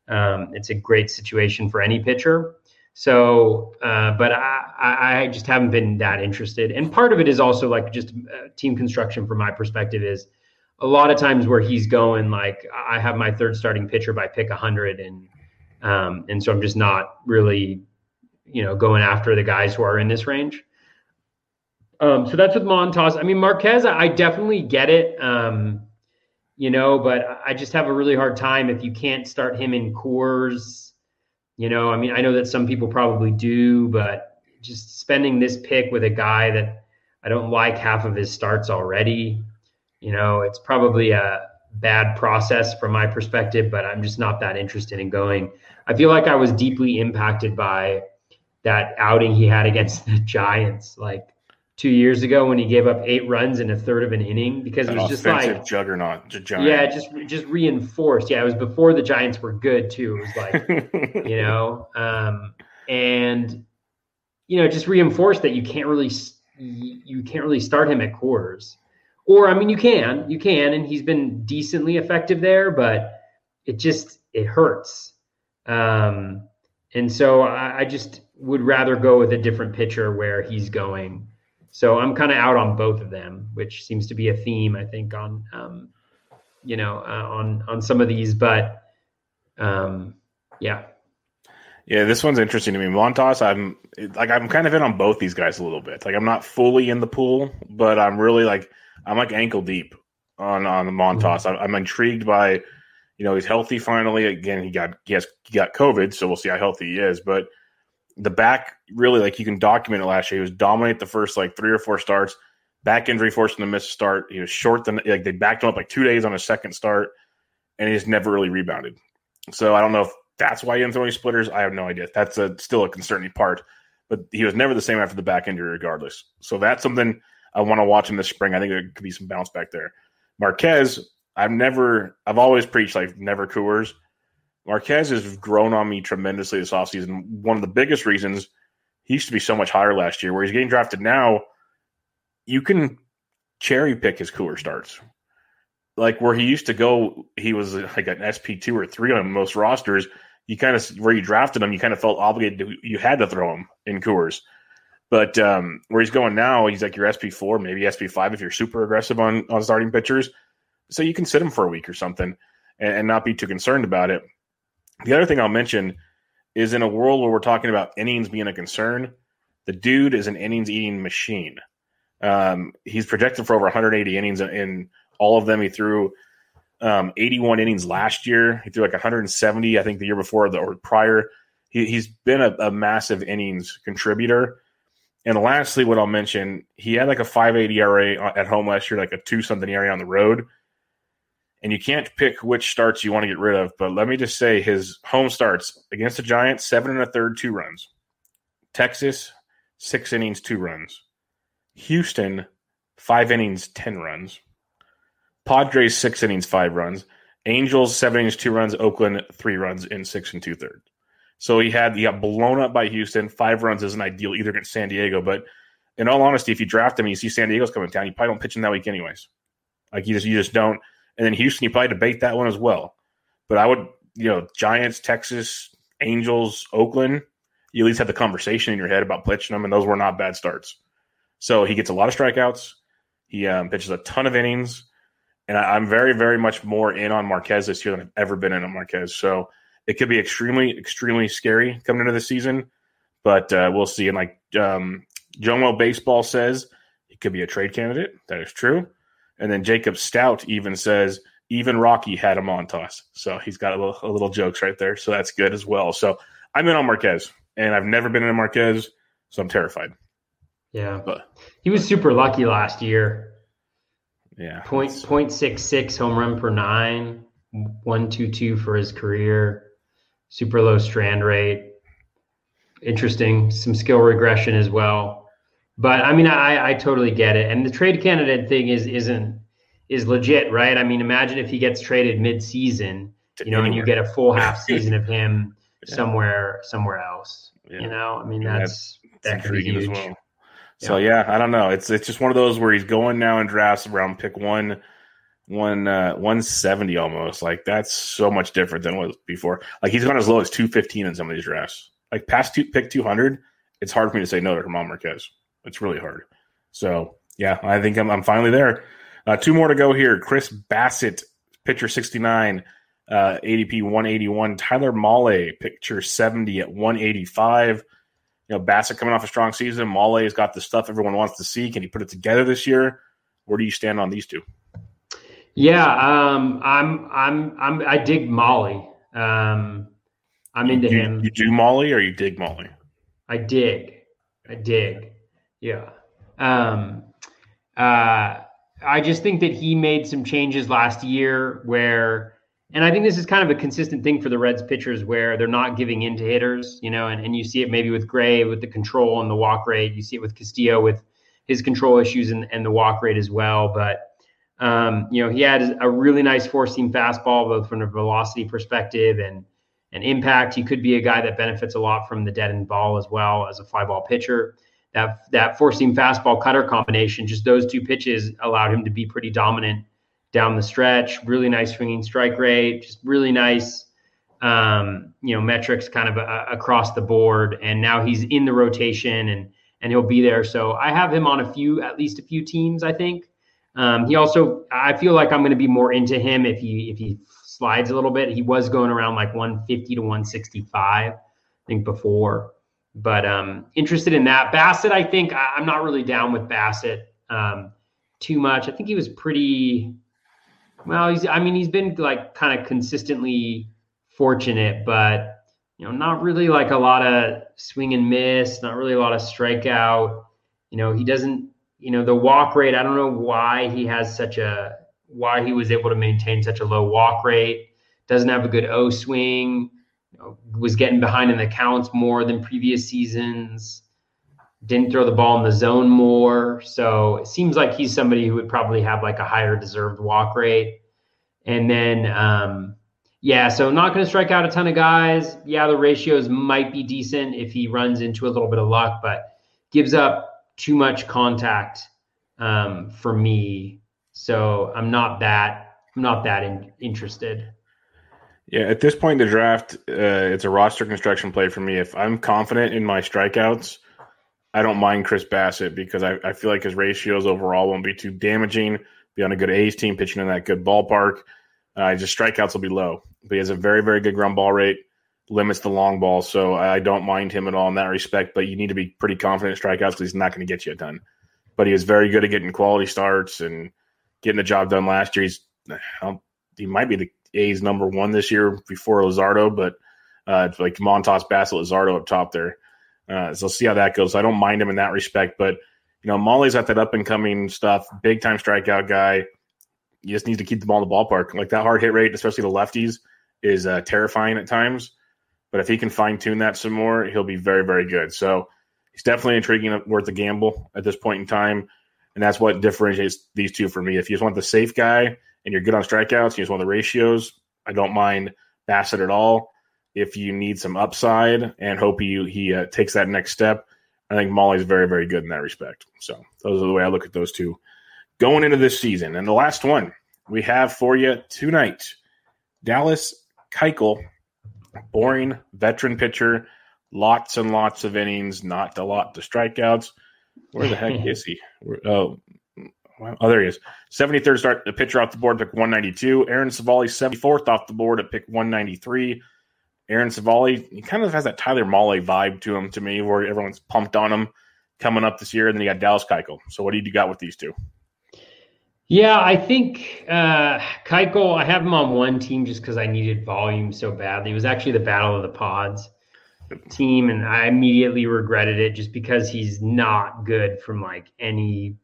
um, it's a great situation for any pitcher. So, uh, but I, I just haven't been that interested. And part of it is also like just uh, team construction from my perspective is a lot of times where he's going like I have my third starting pitcher by pick 100 and um, and so I'm just not really you know going after the guys who are in this range. Um, so that's with Montas. I mean Marquez, I definitely get it. Um, you know, but I just have a really hard time if you can't start him in Coors. You know, I mean, I know that some people probably do, but just spending this pick with a guy that I don't like half of his starts already you know, it's probably a bad process from my perspective, but I'm just not that interested in going. I feel like I was deeply impacted by that outing he had against the Giants like two years ago when he gave up eight runs in a third of an inning because it was just like juggernaut. Giant. Yeah, just just reinforced. Yeah, it was before the Giants were good too. It was like you know, um, and you know, just reinforced that you can't really you can't really start him at Coors. Or I mean, you can, you can, and he's been decently effective there, but it just it hurts. Um, and so I, I just would rather go with a different pitcher where he's going. So I'm kind of out on both of them, which seems to be a theme I think on um, you know uh, on on some of these. But um, yeah, yeah, this one's interesting to me. Montas, I'm like I'm kind of in on both these guys a little bit. Like I'm not fully in the pool, but I'm really like I'm like ankle deep on on the Montas. Mm-hmm. I'm, intrigued by, you know, he's healthy finally. Again, he got he has he got COVID, so we'll see how healthy he is. But the back really like you can document it last year. He was dominate the first like three or four starts. Back injury forced him to miss a start. He was short than like they backed him up like two days on a second start, and he's never really rebounded. So I don't know if that's why he didn't throw any splitters. I have no idea. That's a, still a concerning part. But he was never the same after the back injury, regardless. So that's something I want to watch him this spring. I think there could be some bounce back there. Marquez, I've never, I've always preached like never Coors. Marquez has grown on me tremendously this offseason. One of the biggest reasons he used to be so much higher last year, where he's getting drafted now, you can cherry pick his cooler starts. Like where he used to go, he was like an SP two or three on most rosters. You kind of where you drafted him, you kind of felt obligated to you had to throw him in Coors. But um, where he's going now, he's like your SP four, maybe SP five if you're super aggressive on on starting pitchers. So you can sit him for a week or something and, and not be too concerned about it. The other thing I'll mention is in a world where we're talking about innings being a concern, the dude is an innings eating machine. Um, he's projected for over 180 innings in all of them. He threw um, 81 innings last year. He threw like 170, I think, the year before or prior. He, has been a, a, massive innings contributor. And lastly, what I'll mention, he had like a 580 ERA at home last year, like a two something ERA on the road. And you can't pick which starts you want to get rid of. But let me just say his home starts against the Giants, seven and a third, two runs. Texas, six innings, two runs. Houston, five innings, 10 runs. Padres, six innings, five runs. Angels, seven innings, two runs. Oakland, three runs in six and two thirds. So he had he got blown up by Houston. Five runs isn't ideal either against San Diego. But in all honesty, if you draft him and you see San Diego's coming down, you probably don't pitch him that week anyways. Like you just you just don't. And then Houston, you probably debate that one as well. But I would, you know, Giants, Texas, Angels, Oakland, you at least have the conversation in your head about pitching them, and those were not bad starts. So he gets a lot of strikeouts. He um, pitches a ton of innings, and I, am very, very much more in on Marquez this year than I've ever been in on Marquez. So it could be extremely, extremely scary coming into the season, but uh, we'll see. And like um, Jomo Baseball says, he could be a trade candidate. That is true. And then Jacob Stout even says even Rocky had him on toss. So he's got a little, a little jokes right there. So that's good as well. So I'm in on Marquez, and I've never been in a Marquez, so I'm terrified. Yeah, but he was super lucky last year. Yeah, point point six six home run per nine, one two two for his career, super low strand rate. Interesting, some skill regression as well. But I mean, I I totally get it, and the trade candidate thing is isn't is legit, right? I mean, imagine if he gets traded mid season, you know, and you get a full half season of him yeah. somewhere somewhere else. Yeah. You know, I mean, that's, that's that could be huge. As well. So yeah. I don't know. It's it's just one of those where he's going now in drafts around pick one, one uh, one seventy almost. Like that's so much different than what was before. Like he's gone as low as two fifteen in some of these drafts. Like past two pick two hundred, it's hard for me to say no to German Marquez. It's really hard. So yeah, I think I'm I'm finally there. Uh, two more to go here. Chris Bassitt, pitcher sixty nine. Uh, ADP 181. Tyler Mahle, picture 70 at 185 you know, Bassitt coming off a strong season. Mahle's got the stuff everyone wants to see. Can he put it together this year? Where do you stand on these two? Yeah, um, I'm, I'm, I'm, I dig Mahle. Um, I'm into you, him. You do Mahle or you dig Mahle? I dig. I dig. Yeah. Um, uh, I just think that he made some changes last year where and I think this is kind of a consistent thing for the Reds pitchers where they're not giving in to hitters, you know, and, and you see it maybe with Gray with the control and the walk rate. You see it with Castillo with his control issues and, and the walk rate as well. But, um, you know, he had a really nice four seam fastball, both from a velocity perspective and, and impact. He could be a guy that benefits a lot from the deadened ball as well as a fly ball pitcher. That, that four seam fastball cutter combination, just those two pitches allowed him to be pretty dominant down the stretch. Really nice swinging strike rate, just really nice, um, you know, metrics kind of uh, across the board. And now he's in the rotation and and he'll be there. So I have him on a few, at least a few teams. I think. Um, he also, I feel like I'm going to be more into him if he if he slides a little bit. He was going around like 150 to 165, I think before. But um, interested in that. Bassitt, I think I'm not really down with Bassitt um, too much. I think he was pretty well, he's. I mean, he's been like kind of consistently fortunate, but you know, not really like a lot of swing and miss, not really a lot of strikeout. You know, he doesn't. You know, the walk rate. I don't know why he has such a why he was able to maintain such a low walk rate. Doesn't have a good O swing. You know, was getting behind in the counts more than previous seasons didn't throw the ball in the zone more. So it seems like he's somebody who would probably have like a higher deserved walk rate. And then, um, yeah, so not going to strike out a ton of guys. Yeah, the ratios might be decent if he runs into a little bit of luck, but gives up too much contact um, for me. So I'm not that I'm not that in, interested. Yeah, at this point in the draft, uh, it's a roster construction play for me. If I'm confident in my strikeouts, I don't mind Chris Bassitt because I, I feel like his ratios overall won't be too damaging. Be on a good A's team, pitching in that good ballpark. Uh, just strikeouts will be low, but he has a very, very good ground ball rate, limits the long ball. So I don't mind him at all in that respect. But you need to be pretty confident in strikeouts because he's not going to get you a ton. But he is very good at getting quality starts and getting the job done last year. He's he might be the A's number one this year before Luzardo, but uh, like Montas, Bassitt, Luzardo up top there. Uh, so see how that goes. I don't mind him in that respect, but you know, Mahle's got that up and coming stuff, big time strikeout guy. You just need to keep the ball in the ballpark. Like that hard hit rate, especially the lefties, is uh, terrifying at times. But if he can fine tune that some more, he'll be very, very good. So he's definitely intriguing, worth a gamble at this point in time. And that's what differentiates these two for me. If you just want the safe guy and you're good on strikeouts, you just want the ratios, I don't mind Bassitt at all. If you need some upside and hope he, he uh, takes that next step, I think Mahle's very, very good in that respect. So those are the way I look at those two going into this season. And the last one we have for you tonight Dallas Keuchel, boring veteran pitcher, lots and lots of innings, not a lot of strikeouts. Where the heck is he? Oh, oh, there he is. 73rd start, the pitcher off the board, pick 192. Aaron Civale, 74th off the board at pick 193. Aaron Civale, he kind of has that Tyler Mahle vibe to him to me, where everyone's pumped on him coming up this year. And then you got Dallas Keuchel. So what do you got with these two? Yeah, I think uh, Keuchel, I have him on one team just because I needed volume so badly. It was actually the Battle of the Pods team, and I immediately regretted it just because he's not good from like any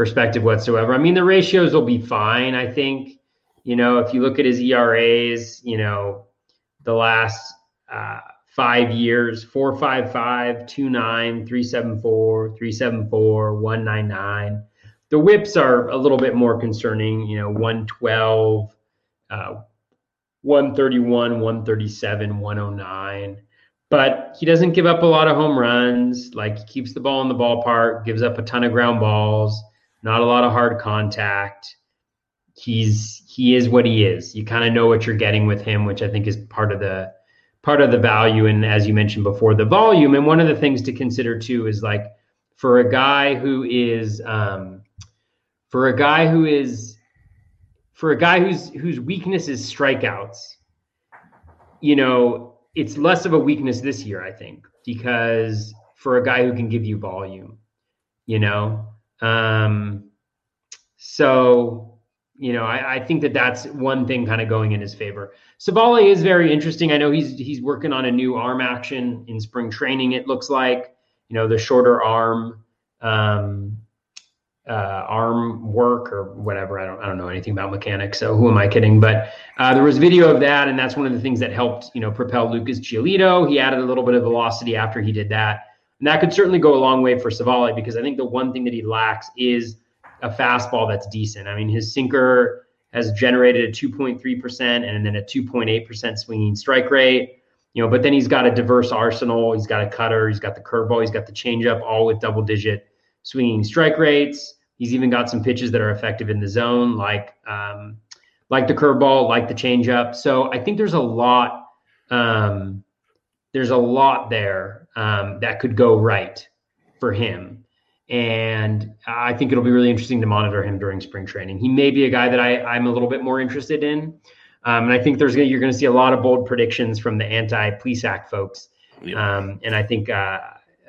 perspective whatsoever. I mean, the ratios will be fine, I think. You know, if you look at his ERAs, you know, the last uh, five years 455, 29, 374, 374, 199. The whips are a little bit more concerning, you know, 112, uh, 131, 137, 109. But he doesn't give up a lot of home runs. Like he keeps the ball in the ballpark, gives up a ton of ground balls, not a lot of hard contact he's he is what he is. You kind of know what you're getting with him, which I think is part of the part of the value. And as you mentioned before, the volume. And one of the things to consider too is like for a guy who is um, for a guy who is for a guy whose whose weakness is strikeouts. You know, it's less of a weakness this year, I think, because for a guy who can give you volume, you know. Um, so you know, I, I, think that that's one thing kind of going in his favor. Civale is very interesting. I know he's he's working on a new arm action in spring training. It looks like you know the shorter arm um, uh, arm work or whatever. I don't I don't know anything about mechanics, so who am I kidding? But uh, there was video of that, and that's one of the things that helped you know propel Lucas Giolito. He added a little bit of velocity after he did that, and that could certainly go a long way for Civale because I think the one thing that he lacks is a fastball that's decent. I mean, his sinker has generated a 2.3% and then a 2.8% swinging strike rate. You know, but then he's got a diverse arsenal. He's got a cutter, he's got the curveball, he's got the changeup, all with double digit swinging strike rates. He's even got some pitches that are effective in the zone, like um, like the curveball, like the changeup. So I think there's a lot. Um, there's a lot there um, that could go right for him. And I think it'll be really interesting to monitor him during spring training. He may be a guy that I, I'm a little bit more interested in. Um, and I think there's gonna, you're going to see a lot of bold predictions from the anti-Plesac folks. Yeah. Um, and I think uh,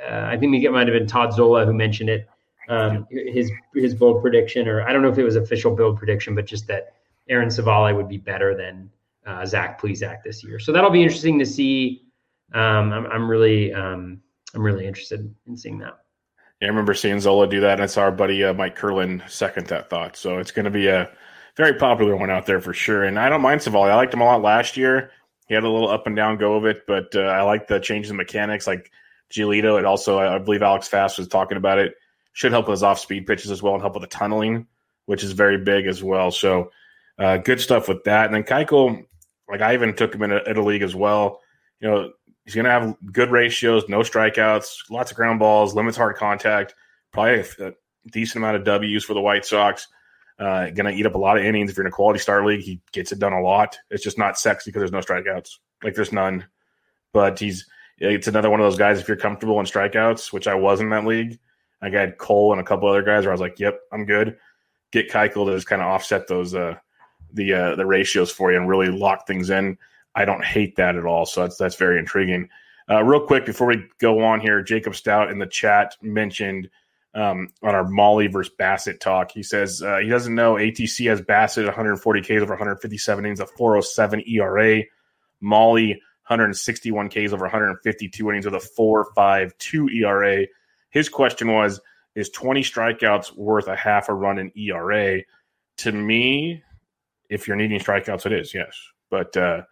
uh, I think it might have been Todd Zola who mentioned it. Um, his his bold prediction, or I don't know if it was official build prediction, but just that Aaron Civale would be better than uh, Zach Plesac this year. So that'll be interesting to see. Um, I'm, I'm really um, I'm really interested in seeing that. Yeah, I remember seeing Zola do that, and I saw our buddy uh, Mike Curlin second that thought. So it's going to be a very popular one out there for sure. And I don't mind Civale. I liked him a lot last year. He had a little up and down go of it, but uh, I like the change in mechanics, like Giolito. It also, I believe Alex Fast was talking about it, should help with his off speed pitches as well and help with the tunneling, which is very big as well. So uh, good stuff with that. And then Keuchel, like I even took him in a, in a league as well. You know, He's going to have good ratios, no strikeouts, lots of ground balls, limits hard contact, probably a, decent amount of W's for the White Sox. Uh, going to eat up a lot of innings. If you're in a quality star league, he gets it done a lot. It's just not sexy because there's no strikeouts. Like there's none. But he's it's another one of those guys. If you're comfortable in strikeouts, which I was in that league, I got Cole and a couple other guys where I was like, "Yep, I'm good." Get Keuchel to just kind of offset those uh, the uh, the ratios for you and really lock things in. I don't hate that at all. So that's that's very intriguing. Uh, real quick before we go on here, Jacob Stout in the chat mentioned um, on our Mahle versus Bassitt talk. He says uh, he doesn't know ATC has Bassitt 140 Ks over 157 innings, a 407 ERA. Mahle 161 Ks over 152 innings with a 452 ERA. His question was Is 20 strikeouts worth a half a run in ERA? To me, if you're needing strikeouts, it is, yes. But uh,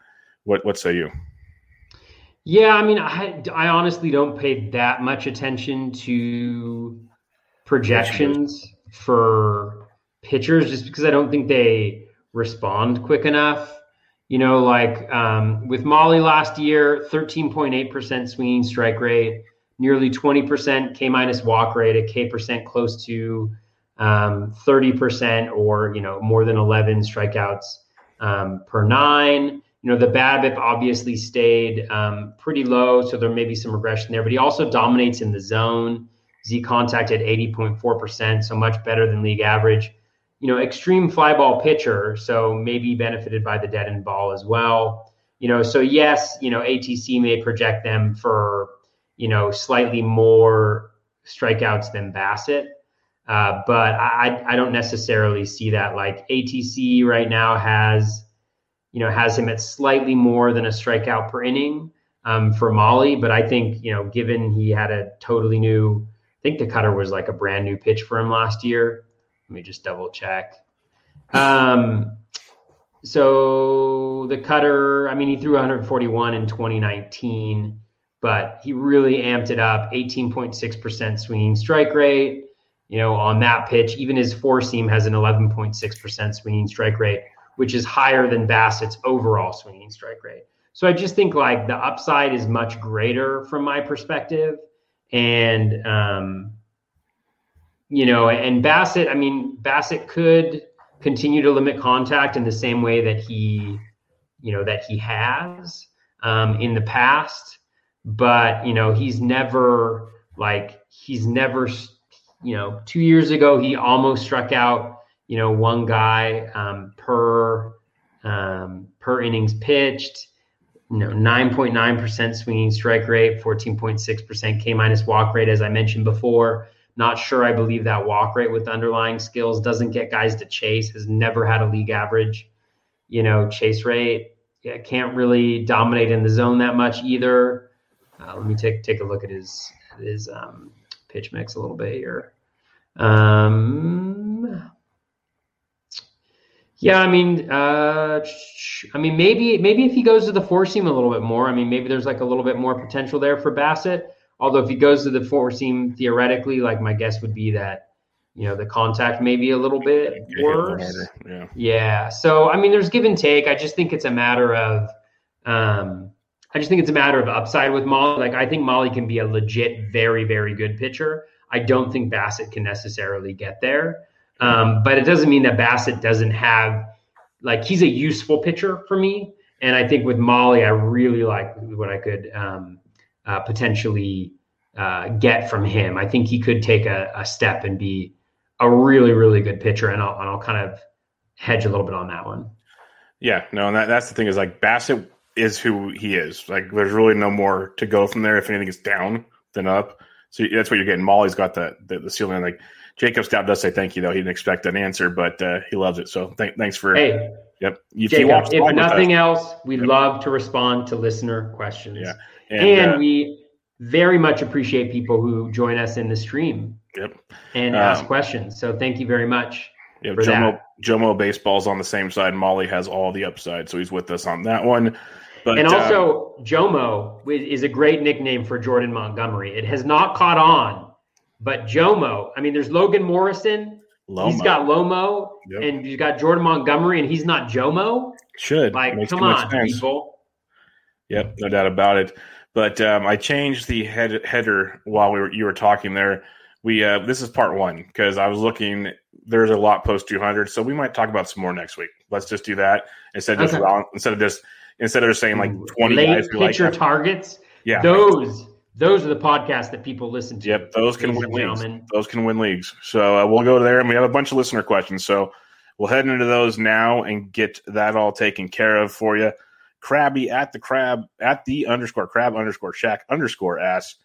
what, what say you? Yeah, I mean, I, I honestly don't pay that much attention to projections for pitchers just because I don't think they respond quick enough. You know, like um, with Mahle last year, 13.8% swinging strike rate, nearly 20% K minus walk rate, a K percent close to um, 30% or, you know, more than 11 strikeouts um, per nine. You know, the BABIP obviously stayed um, pretty low, so there may be some regression there, but he also dominates in the zone. Z contact at 80.4%, so much better than league average. You know, extreme fly ball pitcher, so maybe benefited by the deadened ball as well. You know, so yes, you know, ATC may project them for, you know, slightly more strikeouts than Bassitt. Uh, but I, I don't necessarily see that. Like ATC right now has, you know, has him at slightly more than a strikeout per inning um, for Mahle. But I think, you know, given he had a totally new I think the cutter was like a brand new pitch for him last year. Let me just double check. Um, so the cutter, I mean, he threw 141 in 2019, but he really amped it up 18.6% swinging strike rate. You know, on that pitch, even his four seam has an 11.6% swinging strike rate, which is higher than Bassitt's overall swinging strike rate. So I just think like the upside is much greater from my perspective and um, you know, and Bassitt. I mean, Bassitt could continue to limit contact in the same way that he, you know, that he has um, in the past. But you know, he's never like he's never, you know, two years ago he almost struck out, you know, one guy um, per um, per innings pitched you know, 9.9% swinging strike rate, 14.6% K minus walk rate, as I mentioned before. Not sure I believe that walk rate with underlying skills doesn't get guys to chase, has never had a league average, you know, chase rate. Yeah, can't really dominate in the zone that much either. Uh, let me take take a look at his his um, pitch mix a little bit here. Um, yeah, I mean, uh, I mean, maybe maybe if he goes to the four seam a little bit more, I mean, maybe there's like a little bit more potential there for Bassitt. Although if he goes to the four seam, theoretically, like my guess would be that you know the contact may be a little bit worse. Yeah. Yeah. So I mean, there's give and take. I just think it's a matter of, um, I just think it's a matter of upside with Mahle. Like I think Mahle can be a legit, very, very good pitcher. I don't think Bassitt can necessarily get there. Um, but it doesn't mean that Bassitt doesn't have like he's a useful pitcher for me. And I think with Mahle, I really like what I could um, uh, potentially uh, get from him. I think he could take a, a, step and be a really, really good pitcher. And I'll, and I'll kind of hedge a little bit on that one. Yeah, no, and that, that's the thing is like Bassitt is who he is. Like there's really no more to go from there. If anything is down, then up. So that's what you're getting. Mahle's got the the, the ceiling. Like Jacob Stout does say thank you though. He didn't expect an answer, but uh, he loves it. So th- thanks for. Hey, yep. If, Jacob, if nothing else, we yep. love to respond to listener questions. Yeah, and, and uh, we very much appreciate people who join us in the stream. Yep. And um, ask questions. So thank you very much. Yeah, Jomo, Jomo baseball's on the same side. Mahle has all the upside, so he's with us on that one. But, and also, um, Jomo is a great nickname for Jordan Montgomery. It has not caught on but Jomo, I mean, there's Logan Morrison. Lomo. He's got Lomo, yep. and you've got Jordan Montgomery, and he's not Jomo. Should like come on, people. Yep, no doubt about it. But um, I changed the head, header while we were you were talking there. We uh, this is part one because I was looking. There's a lot post 200, so we might talk about some more next week. Let's just do that instead of okay. just instead of just instead of just saying like 20 Late guys pitcher like targets. Yeah, those those are the podcasts that people listen to. Yep, those can win leagues. Those can win leagues. So uh, we'll go there, and we have a bunch of listener questions. So we'll head into those now and get that all taken care of for you. Crabby at the crab at the underscore crab underscore shack underscore ass.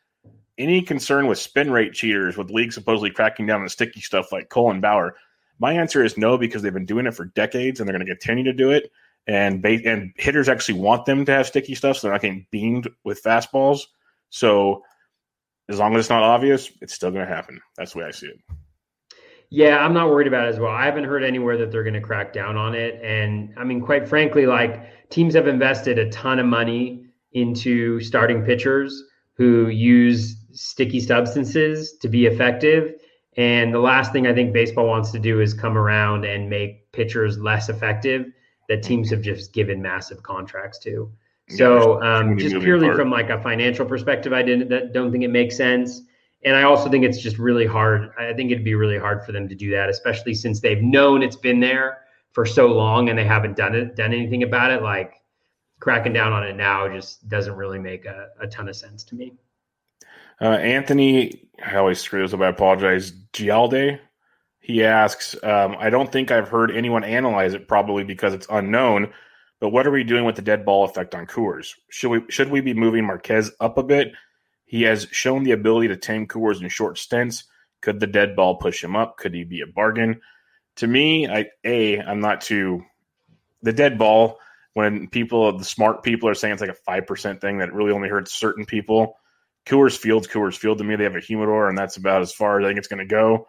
any concern with spin rate cheaters with leagues supposedly cracking down on sticky stuff like Cole and Bauer? My answer is no because they've been doing it for decades and they're going to continue to do it. And ba- and hitters actually want them to have sticky stuff, so they're not getting beamed with fastballs. So as long as it's not obvious, it's still going to happen. That's the way I see it. Yeah, I'm not worried about it as well. I haven't heard anywhere that they're going to crack down on it. And I mean, quite frankly, like teams have invested a ton of money into starting pitchers who use sticky substances to be effective. And the last thing I think baseball wants to do is come around and make pitchers less effective that teams have just given massive contracts to. So um, just purely from like a financial perspective, I didn't that don't think it makes sense. And I also think it's just really hard. I think it'd be really hard for them to do that, especially since they've known it's been there for so long and they haven't done it, done anything about it. Like cracking down on it now just doesn't really make a, a ton of sense to me. Uh, Anthony, I always screw this up. I apologize. Gialde, he asks, um, I don't think I've heard anyone analyze it, probably because it's unknown. But what are we doing with the dead ball effect on Coors? Should we should we be moving Marquez up a bit? He has shown the ability to tame Coors in short stints. Could the dead ball push him up? Could he be a bargain? To me, I a I'm not too the dead ball. When people, the smart people, are saying it's like a five percent thing that really only hurts certain people. Coors Field's Coors Field to me. They have a humidor, and that's about as far as I think it's going to go.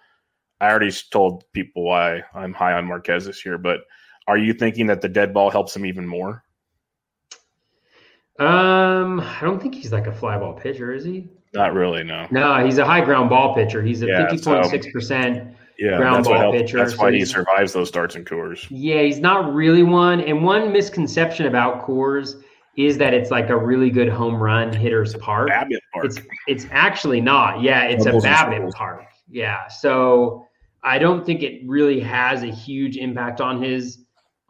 I already told people why I'm high on Marquez this year, but are you thinking that the dead ball helps him even more? Um, I don't think he's like a fly ball pitcher, is he? Not really, no. No, he's a high ground ball pitcher. He's a fifty point six percent yeah, ground ball pitcher. That's why so he survives those starts and Coors. Yeah, he's not really one. And one misconception about Coors is that it's like a really good home run hitter's park. BABIP park. It's it's actually not. Yeah, it's a BABIP park. Yeah, so I don't think it really has a huge impact on his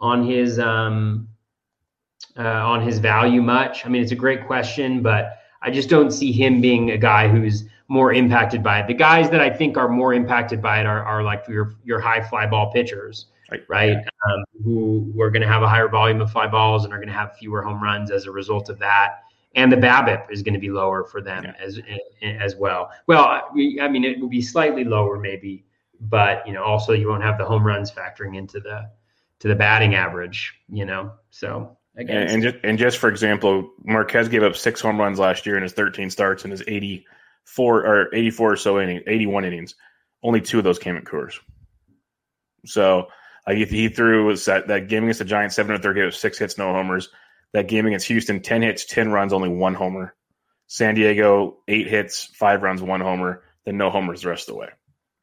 on his um uh, on his value much. I mean, it's a great question, but I just don't see him being a guy who's more impacted by it. The guys that I think are more impacted by it are, are like your your high fly ball pitchers right? right? Um, who, who are going to have a higher volume of fly balls and are going to have fewer home runs as a result of that. And the BABIP is going to be lower for them yeah. as as well. Well, I mean, it will be slightly lower maybe, but you know, also you won't have the home runs factoring into the to the batting average. You know, so and, and, just and just for example, Marquez gave up six home runs last year in his 13 starts and his 84 or 84 or so innings, 81 innings. Only two of those came at Coors. So uh, like if he threw was that, that game against the Giants, seven to third, gave six hits, no homers. That game against Houston, ten hits, ten runs, only one homer. San Diego, eight hits, five runs, one homer, then no homers the rest of the way.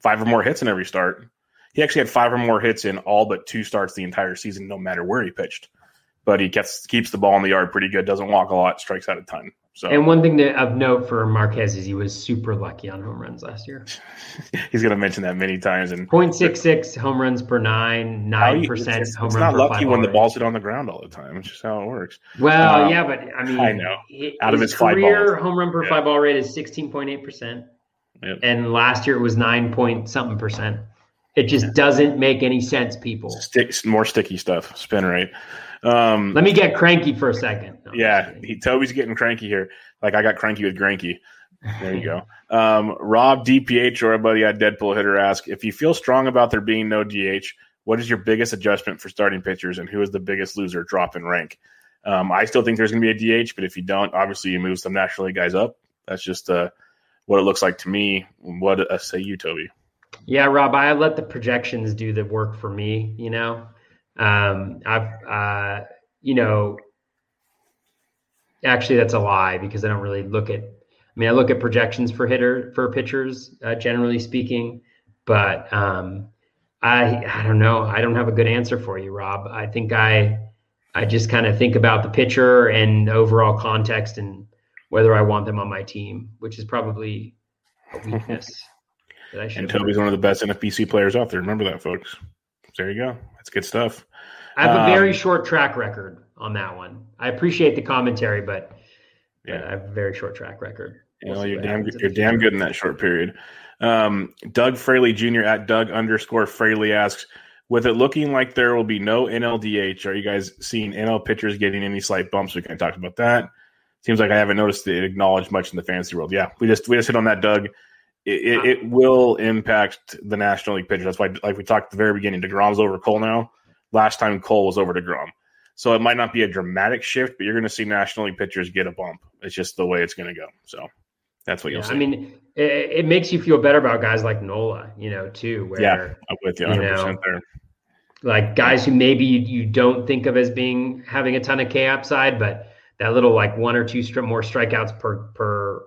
Five or more hits in every start. He actually had five or more hits in all but two starts the entire season, no matter where he pitched. But he gets keeps the ball in the yard pretty good, doesn't walk a lot, strikes out a ton. So and one thing that of note for Marquez is he was super lucky on home runs last year. He's going to mention that many times. And 0.66 home runs per nine, nine percent home it's. It's not lucky when the ball's hit on the ground all the time. It's just how it works. Well, um, yeah, but I mean, I know out of his career home run per yeah. fly ball rate is 16.8 percent, yep. and last year it was nine point something percent. It just yeah. doesn't make any sense, people. Sticks more sticky stuff, spin rate. Um, Let me get cranky for a second. No, yeah, he, Toby's getting cranky here. Like I got cranky with Granky. There you go. Um, Rob DPH or a buddy at Deadpool Hitter ask if you feel strong about there being no DH. What is your biggest adjustment for starting pitchers, and who is the biggest loser drop in rank? Um, I still think there's going to be a DH, but if you don't, obviously you move some National League guys up. That's just uh, what it looks like to me. What uh, say you, Toby? Yeah, Rob, I let the projections do the work for me. You know, um, I've, uh, you know, actually that's a lie because I don't really look at. I mean, I look at projections for hitter for pitchers, uh, generally speaking, but um, I I don't know. I don't have a good answer for you, Rob. I think I I just kind of think about the pitcher and overall context and whether I want them on my team, which is probably a weakness. and Toby's one of the best NFBC players out there. Remember that, folks there you go. That's good stuff. I have a very um, short track record on that one. I appreciate the commentary, but, yeah. But I have a very short track record. You know, you're damn good, you're damn good in that short period. Um, Doug Fraley Jr. at Doug underscore Fraley asks, with it looking like there will be no NLDH, are you guys seeing NL pitchers getting any slight bumps? We kind of talked about that. Seems like I haven't noticed it acknowledged much in the fantasy world. Yeah, we just we just hit on that, Doug. It, it, will impact the National League pitchers. That's why, like we talked at the very beginning, Degrom's over Cole now. Last time Cole was over Degrom, so it might not be a dramatic shift, but you're going to see National League pitchers get a bump. It's just the way it's going to go. So that's what you'll see. I mean, it, it, makes you feel better about guys like Nola, you know, too. Where, yeah, I'm with you 100 percent there. Like guys who maybe you, you don't think of as being having a ton of K upside, but that little like one or two more strikeouts per per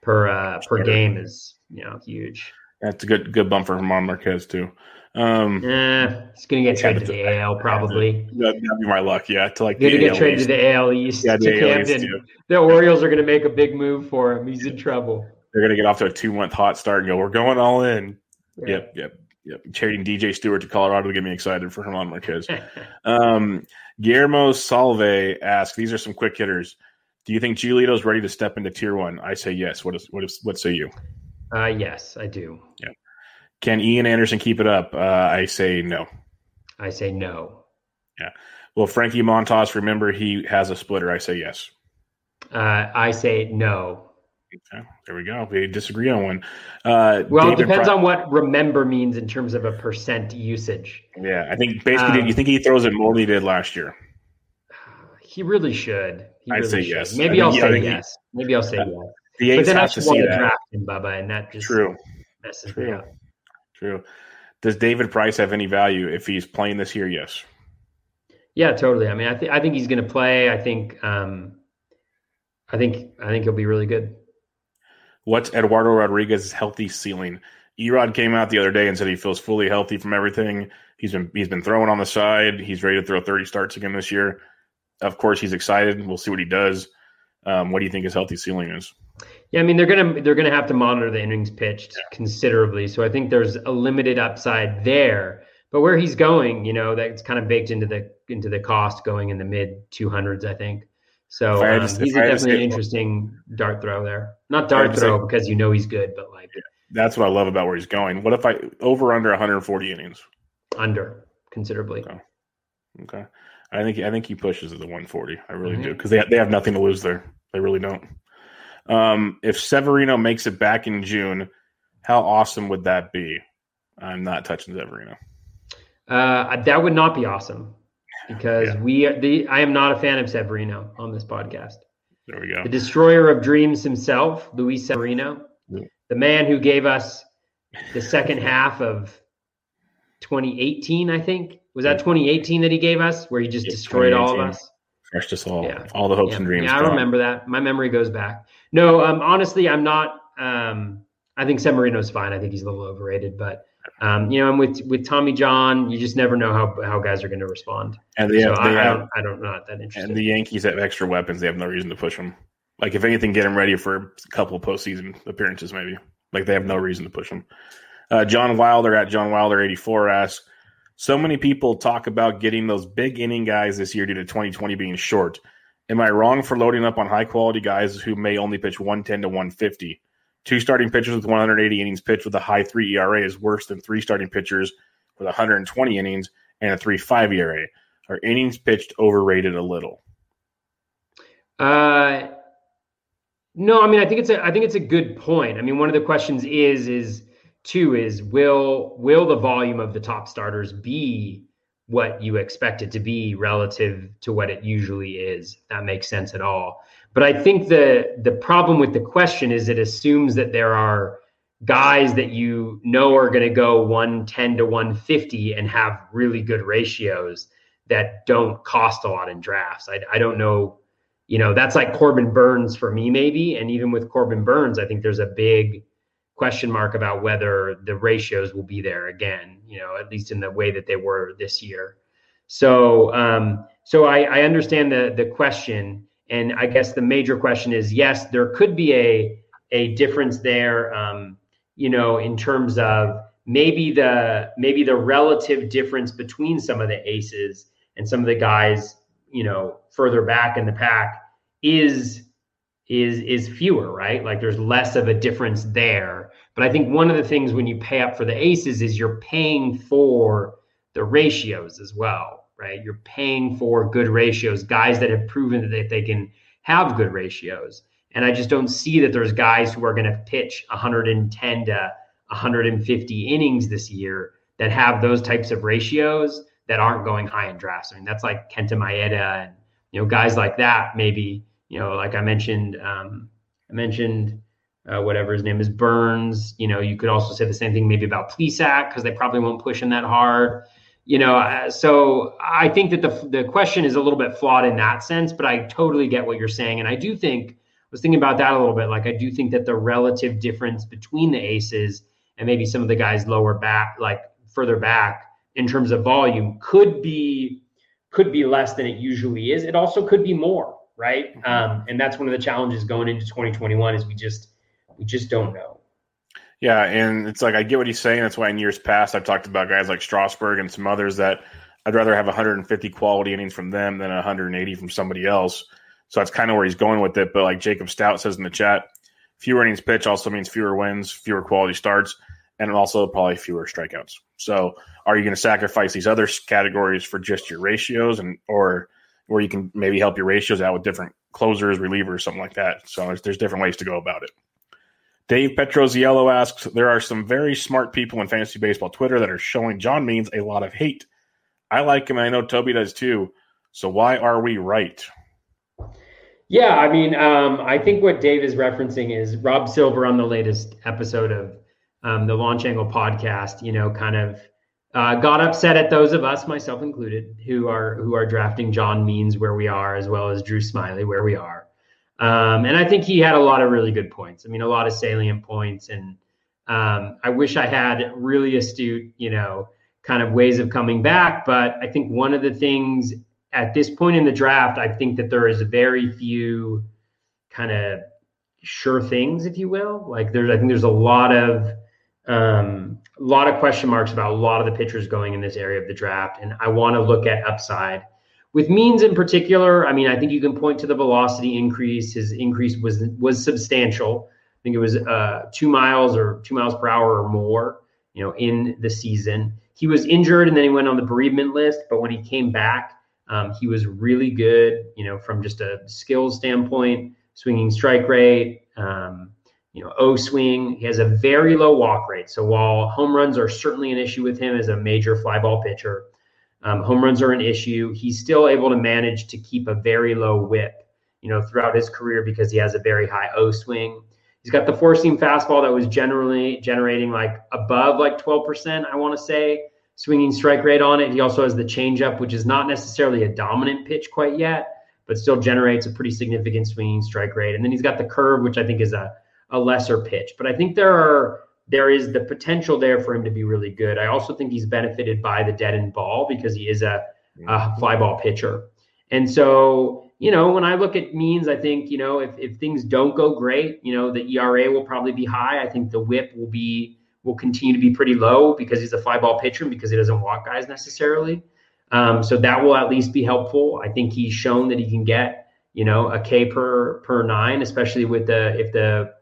per uh, per game is you know huge. That's a good good bump for German Marquez too. Um, eh, he's gonna get traded to the AL probably. That'd be my luck, yeah. To like gonna get traded East. to the AL East yeah, to Camden. The Orioles are gonna make a big move for him. He's in trouble. They're gonna get off to a two month hot start and go. We're going all in. Yeah. Yep, yep, yep. Trading DJ Stewart to Colorado to get me excited for German Marquez. um, Guillermo Salve asks, "These are some quick hitters. Do you think Giolito's ready to step into Tier One?" I say yes. What is what is what say you? Uh, yes, I do. Yeah. Can Ian Anderson keep it up? Uh, I say no. I say no. Yeah. Well, Frankie Montas, remember he has a splitter. I say yes. Uh, I say no. Okay, there we go. We disagree on one. Uh, well, David it depends Pri- on what remember means in terms of a percent usage. Yeah, I think basically, um, you think he throws it more than he did last year? He really should. He I'd really say should. yes. Maybe I'll say yes. He, Maybe I'll say uh, yes. The but then I just want to draft him, Bubba, and that just true messes true. me up. True. Does David Price have any value if he's playing this year? Yes. Yeah, totally. I mean, I think I think he's going to play. I think, um, I think, I think he'll be really good. What's Eduardo Rodriguez's healthy ceiling? Erod came out the other day and said he feels fully healthy from everything. He's been he's been throwing on the side. He's ready to throw 30 starts again this year. Of course, he's excited. We'll see what he does. Um, what do you think his healthy ceiling is? Yeah, I mean they're gonna they're gonna have to monitor the innings pitched yeah. considerably. So I think there's a limited upside there. But where he's going, you know, that's kind of baked into the into the cost going in the mid 200s, I think. So um, he's definitely an interesting dart throw there. Not dart throw because you know he's good, but like that's what I love about where he's going. What if I over under 140 innings? Under considerably. Okay. okay. I think I think he pushes at the 140. I really mm-hmm. do because they they have nothing to lose there. They really don't. Um, if Severino makes it back in June, how awesome would that be? I'm not touching Severino. Uh, that would not be awesome because yeah. we the I am not a fan of Severino on this podcast. There we go. The destroyer of dreams himself, Luis Severino, yeah. the man who gave us the second half of 2018, I think. Was that 2018 that he gave us where he just yeah, destroyed all of us? Crushed us all. Yeah. All the hopes and dreams. Yeah, I remember that. My memory goes back. No, um, honestly, I'm not um, I think Severino's fine. I think he's a little overrated, but um, you know, and with with Tommy John, you just never know how how guys are going to respond. And they, have, so they I, have, I, don't, I don't not that interested. And the Yankees have extra weapons. They have no reason to push them. Like if anything, get them ready for a couple of postseason appearances, maybe. Like they have no reason to push them. Uh, John Wilder at John Wilder eighty four asks, so many people talk about getting those big inning guys this year due to 2020 being short. Am I wrong for loading up on high quality guys who may only pitch 110 to 150? Two starting pitchers with 180 innings pitched with a high three ERA is worse than three starting pitchers with 120 innings and a three five ERA. Are innings pitched overrated a little? Uh, no. I mean, I think it's a I think it's a good point. I mean, one of the questions is is two is will will the volume of the top starters be what you expect it to be relative to what it usually is? that makes sense at all. But I think the the problem with the question is it assumes that there are guys that you know are going to go 110 to 150 and have really good ratios that don't cost a lot in drafts. I, I don't know, you know, that's like Corbin Burnes for me, maybe. And even with Corbin Burnes I think there's a big question mark about whether the ratios will be there again, you know, at least in the way that they were this year. So, um, so I, I understand the the question. And I guess the major question is yes, there could be a a difference there, um, you know, in terms of maybe the maybe the relative difference between some of the aces and some of the guys, you know, further back in the pack is is is fewer, right? Like there's less of a difference there. But I think one of the things when you pay up for the aces is you're paying for the ratios as well right? You're paying for good ratios, guys that have proven that they can have good ratios. And I just don't see that there's guys who are going to pitch 110 to 150 innings this year that have those types of ratios that aren't going high in drafts. I mean, that's like Kenta Maeda and you know guys like that. Maybe you know, like I mentioned, um, I mentioned uh, whatever his name is, Burnes. You know, you could also say the same thing maybe about Plesac because they probably won't push him that hard. You know, uh, so I think that the the question is a little bit flawed in that sense, but I totally get what you're saying, and I do think I was thinking about that a little bit. Like I do think that the relative difference between the aces and maybe some of the guys lower back, like further back in terms of volume, could be could be less than it usually is. It also could be more, right? Mm-hmm. Um, and that's one of the challenges going into 2021 is we just we just don't know. Yeah, and it's like I get what he's saying. That's why in years past I've talked about guys like Strasburg and some others that I'd rather have 150 quality innings from them than 180 from somebody else. So that's kind of where he's going with it. But like Jacob Stout says in the chat, fewer innings pitch also means fewer wins, fewer quality starts, and also probably fewer strikeouts. So are you going to sacrifice these other categories for just your ratios and or where you can maybe help your ratios out with different closers, relievers, something like that. So there's, there's different ways to go about it. Dave Petroziello asks, there are some very smart people in fantasy baseball Twitter that are showing John Means a lot of hate. I like him, I know Toby does too. So why are we right? Yeah, I mean, um, I think what Dave is referencing is Rob Silver on the latest episode of um, the Launch Angle podcast. You know, kind of uh, got upset at those of us, myself included, who are who are drafting John Means where we are, as well as Drew Smyly where we are. Um, and I think he had a lot of really good points. I mean, a lot of salient points. And um, I wish I had really astute, you know, kind of ways of coming back. But I think one of the things at this point in the draft, I think that there is very few kind of sure things, if you will. Like there's, I think there's a lot of, um, a lot of question marks about a lot of the pitchers going in this area of the draft. And I want to look at upside. With Means in particular, I mean, I think you can point to the velocity increase. His increase was was substantial. I think it was uh, two miles or two miles per hour or more, you know, in the season. He was injured and then he went on the bereavement list. But when he came back, um, he was really good, you know, from just a skills standpoint, swinging strike rate, um, you know, O swing. He has a very low walk rate. So while home runs are certainly an issue with him as a major fly ball pitcher, um, home runs are an issue. He's still able to manage to keep a very low whip, you know, throughout his career because he has a very high O swing. He's got the four seam fastball that was generally generating like above like 12%, I want to say, swinging strike rate on it. He also has the changeup, which is not necessarily a dominant pitch quite yet, but still generates a pretty significant swinging strike rate. And then he's got the curve, which I think is a, a lesser pitch. But I think there are there is the potential there for him to be really good. I also think he's benefited by the deadened ball because he is a, a fly ball pitcher. And so, you know, when I look at means, I think, you know, if, if things don't go great, you know, the ERA will probably be high. I think the whip will be will continue to be pretty low because he's a fly ball pitcher and because he doesn't walk guys necessarily. Um, so that will at least be helpful. I think he's shown that he can get, you know, a K per per nine, especially with the if the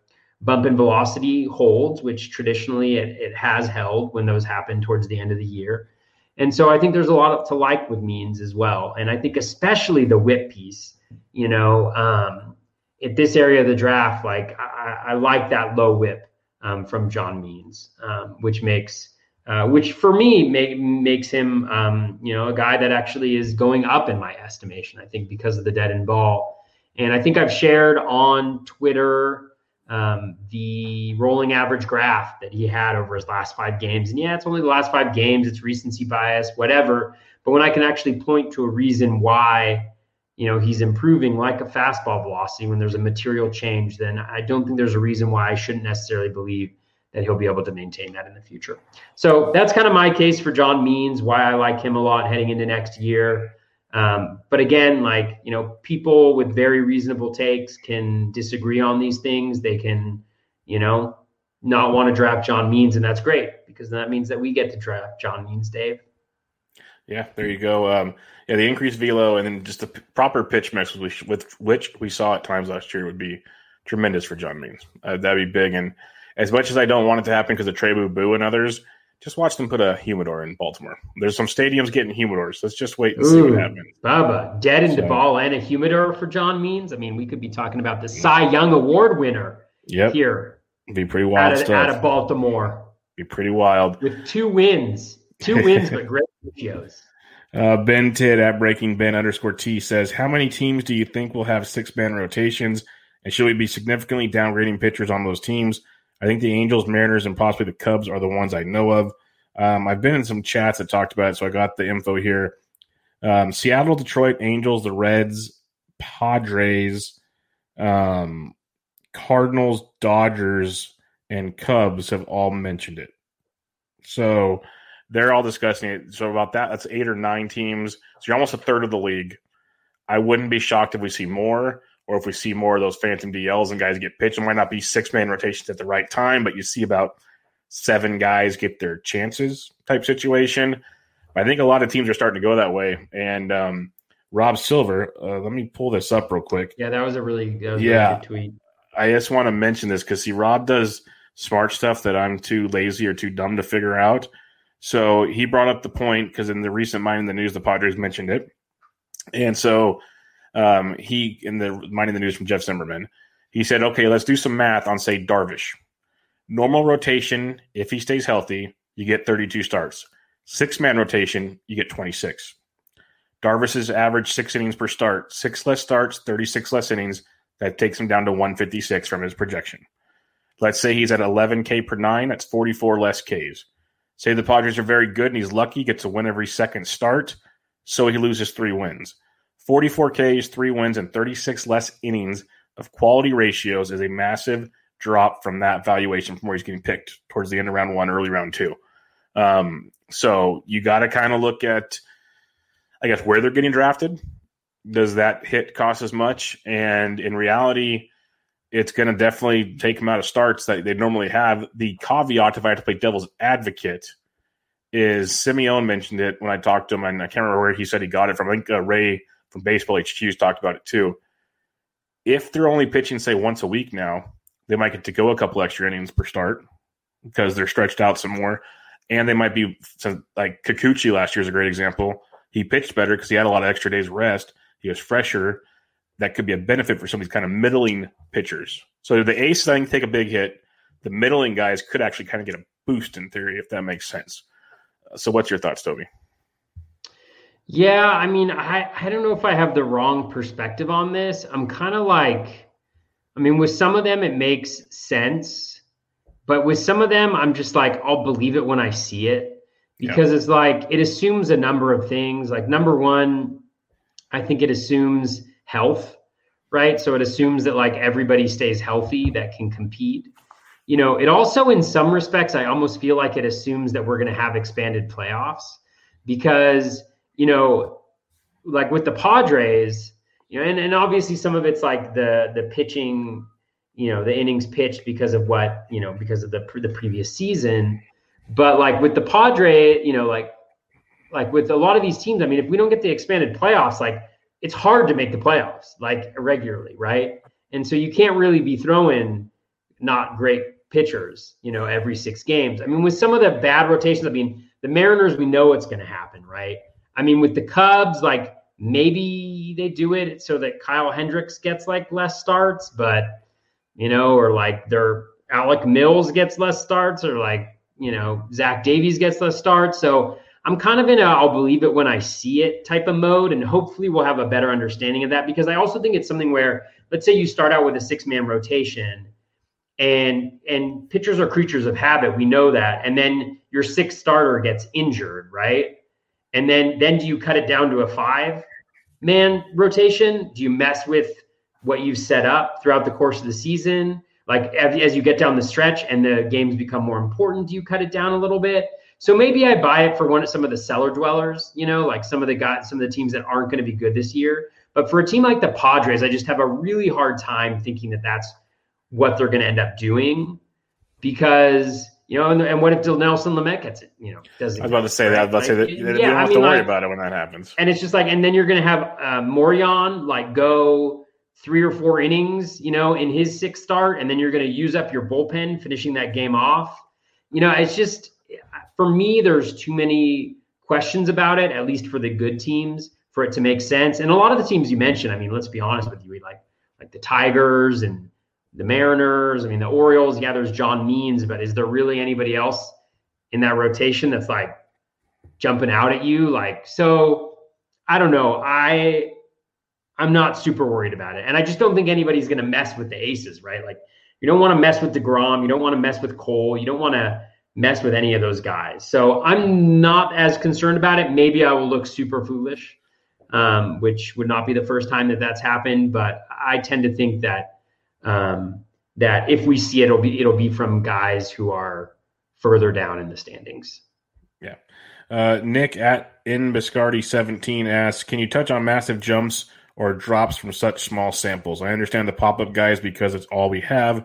bump in velocity holds, which traditionally it, it has held when those happen towards the end of the year. And so I think there's a lot to like with means as well. And I think especially the whip piece, you know, um, at this area of the draft, like I, I like that low whip um, from John Means, um, which makes, uh, which for me make, makes him, um, you know, a guy that actually is going up in my estimation. I think because of the deadened ball, and I think I've shared on Twitter um, the rolling average graph that he had over his last five games. And yeah, it's only the last five games, it's recency bias, whatever. But when I can actually point to a reason why, you know, he's improving like a fastball velocity when there's a material change, then I don't think there's a reason why I shouldn't necessarily believe that he'll be able to maintain that in the future. So that's kind of my case for John Means, why I like him a lot heading into next year. Um, but again, like, you know, people with very reasonable takes can disagree on these things. They can, you know, not want to draft John Means, and that's great because that means that we get to draft John Means, Dave. Yeah, there you go. Um, yeah, the increased velo and then just the p- proper pitch mix with, with which we saw at times last year would be tremendous for John Means. Uh, that'd be big. And as much as I don't want it to happen because of Trey Boo Boo and others, Just watch them put a humidor in Baltimore. There's some stadiums getting humidors. Let's just wait and see what happens. Bubba, dead in so, ball and a humidor for John Means. I mean, we could be talking about the Cy Young Award winner yep. here. Be pretty wild out of, out of Baltimore. Be pretty wild. With two wins. Two wins, but great ratios. Uh, ben Tid at Breaking Ben underscore T says, How many teams do you think will have six man rotations? And should we be significantly downgrading pitchers on those teams? I think the Angels, Mariners, and possibly the Cubs are the ones I know of. Um, I've been in some chats that talked about it, so I got the info here. Um, Seattle, Detroit, Angels, the Reds, Padres, um, Cardinals, Dodgers, and Cubs have all mentioned it. So they're all discussing it. So about that, that's eight or nine teams. So you're almost a third of the league. I wouldn't be shocked if we see more, or if we see more of those phantom DLs and guys get pitched. It might not be six man rotations at the right time, but you see about seven guys get their chances type situation. I think a lot of teams are starting to go that way. And um, Rob Silver, uh, let me pull this up real quick. Yeah, that was a really, was yeah. Tweet. I just want to mention this because see, Rob does smart stuff that I'm too lazy or too dumb to figure out. So he brought up the point because in the recent Mining the News, the Padres mentioned it. And so um, he, in the Mining the News from Jeff Zimmerman, he said, okay, let's do some math on, say, Darvish. Normal rotation, if he stays healthy, you get 32 starts. Six man rotation, you get 26. Darvish's average six innings per start, six less starts, 36 less innings. That takes him down to 156 from his projection. Let's say he's at 11K per nine, that's 44 less Ks. Say the Padres are very good and he's lucky, gets a win every second start, so he loses three wins. 44 Ks, three wins, and 36 less innings of quality ratios is a massive drop from that valuation from where he's getting picked towards the end of round one, early round two. Um, so you got to kind of look at, I guess, where they're getting drafted. Does that hit cost as much? And in reality, it's going to definitely take them out of starts that they normally have. The caveat, if I had to play devil's advocate, is Simeone mentioned it when I talked to him, and I can't remember where he said he got it from. I think uh, Ray from Baseball HQ's talked about it too. If they're only pitching, say, once a week now, they might get to go a couple extra innings per start because they're stretched out some more. And they might be like Kikuchi last year is a great example. He pitched better because he had a lot of extra days rest. He was fresher that could be a benefit for some of these kind of middling pitchers. So the aces, I think, take a big hit. The middling guys could actually kind of get a boost in theory, if that makes sense. So, what's your thoughts, Toby? Yeah, I mean, I, I don't know if I have the wrong perspective on this. I'm kind of like, I mean, with some of them, it makes sense. But with some of them, I'm just like, I'll believe it when I see it because yeah. it's like, it assumes a number of things. Like, number one, I think it assumes health, right? So it assumes that like everybody stays healthy that can compete. You know, it also, in some respects, I almost feel like it assumes that we're going to have expanded playoffs because, you know, like with the Padres, you know, and, and obviously some of it's like the the pitching, you know, the innings pitched because of what, you know, because of the the previous season. But like with the Padre, you know, like like with a lot of these teams, I mean, if we don't get the expanded playoffs, like it's hard to make the playoffs like regularly, right? And so you can't really be throwing not great pitchers, you know, every six games. I mean, with some of the bad rotations, I mean, the Mariners, we know what's going to happen, right? I mean, with the Cubs, like maybe they do it so that Kyle Hendricks gets like less starts, but you know, or like their Alec Mills gets less starts, or like you know, Zach Davies gets less starts. So I'm kind of in a I'll believe it when I see it type of mode, and hopefully we'll have a better understanding of that because I also think it's something where let's say you start out with a six man rotation, and and pitchers are creatures of habit, we know that, and then your sixth starter gets injured, right? And then then do you cut it down to a five man rotation? Do you mess with what you've set up throughout the course of the season? Like as, you get down the stretch and the games become more important, do you cut it down a little bit? So maybe I buy it for one of some of the cellar dwellers, you know, like some of the guys, some of the teams that aren't going to be good this year. But for a team like the Padres, I just have a really hard time thinking that that's what they're going to end up doing because you know, and, and what if Dill Nelson Lamet gets it? You know, doesn't. I was about to say that. I was about to say that. You yeah, don't have I mean, to worry like, about it when that happens. And it's just like, and then you're going to have uh, Morejon like go three or four innings, you know, in his sixth start, and then you're going to use up your bullpen finishing that game off. You know, it's just for me, there's too many questions about it, at least for the good teams, for it to make sense. And a lot of the teams you mentioned, I mean, let's be honest with you, like like the Tigers and the Mariners. I mean, the Orioles. Yeah, there's John Means, but is there really anybody else in that rotation that's like jumping out at you? Like, so I don't know. I I'm not super worried about it, and I just don't think anybody's going to mess with the aces, right? Like, you don't want to mess with Degrom, you don't want to mess with Cole, you don't want to mess with any of those guys. So I'm not as concerned about it. Maybe I will look super foolish, um, which would not be the first time that that's happened. But I tend to think that um, that if we see it, it'll be it'll be from guys who are further down in the standings. Yeah. Uh, Nick at in Biscardi 17 asks, can you touch on massive jumps or drops from such small samples? I understand the pop up guys because it's all we have,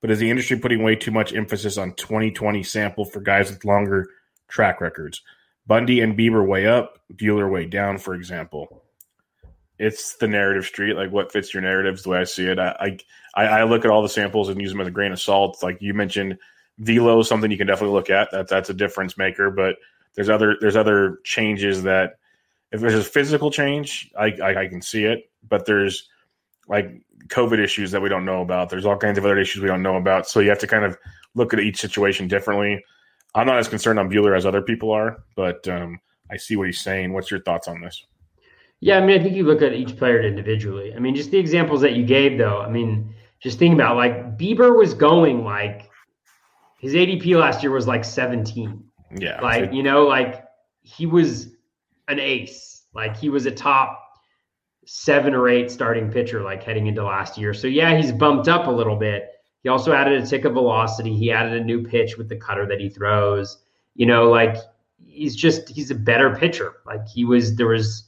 but is the industry putting way too much emphasis on 2020 sample for guys with longer track records? Bundy and Bieber way up, Buehler way down, for example. It's the narrative street, like what fits your narratives. The way I see it, I, I I look at all the samples and use them as a grain of salt. Like you mentioned, velo is something you can definitely look at. That that's a difference maker. But there's other there's other changes that if there's a physical change, I, I, I can see it. But there's like COVID issues that we don't know about. There's all kinds of other issues we don't know about. So you have to kind of look at each situation differently. I'm not as concerned on Buehler as other people are, but um, I see what he's saying. What's your thoughts on this? Yeah, I mean, I think you look at each player individually. I mean, just the examples that you gave, though. I mean, just think about like Bieber was going like his ADP last year was like 17. Yeah, like you know, like he was an ace. Like he was a top seven or eight starting pitcher, like heading into last year. So yeah, he's bumped up a little bit. He also added a tick of velocity. He added a new pitch with the cutter that he throws. You know, like he's just he's a better pitcher. Like he was there was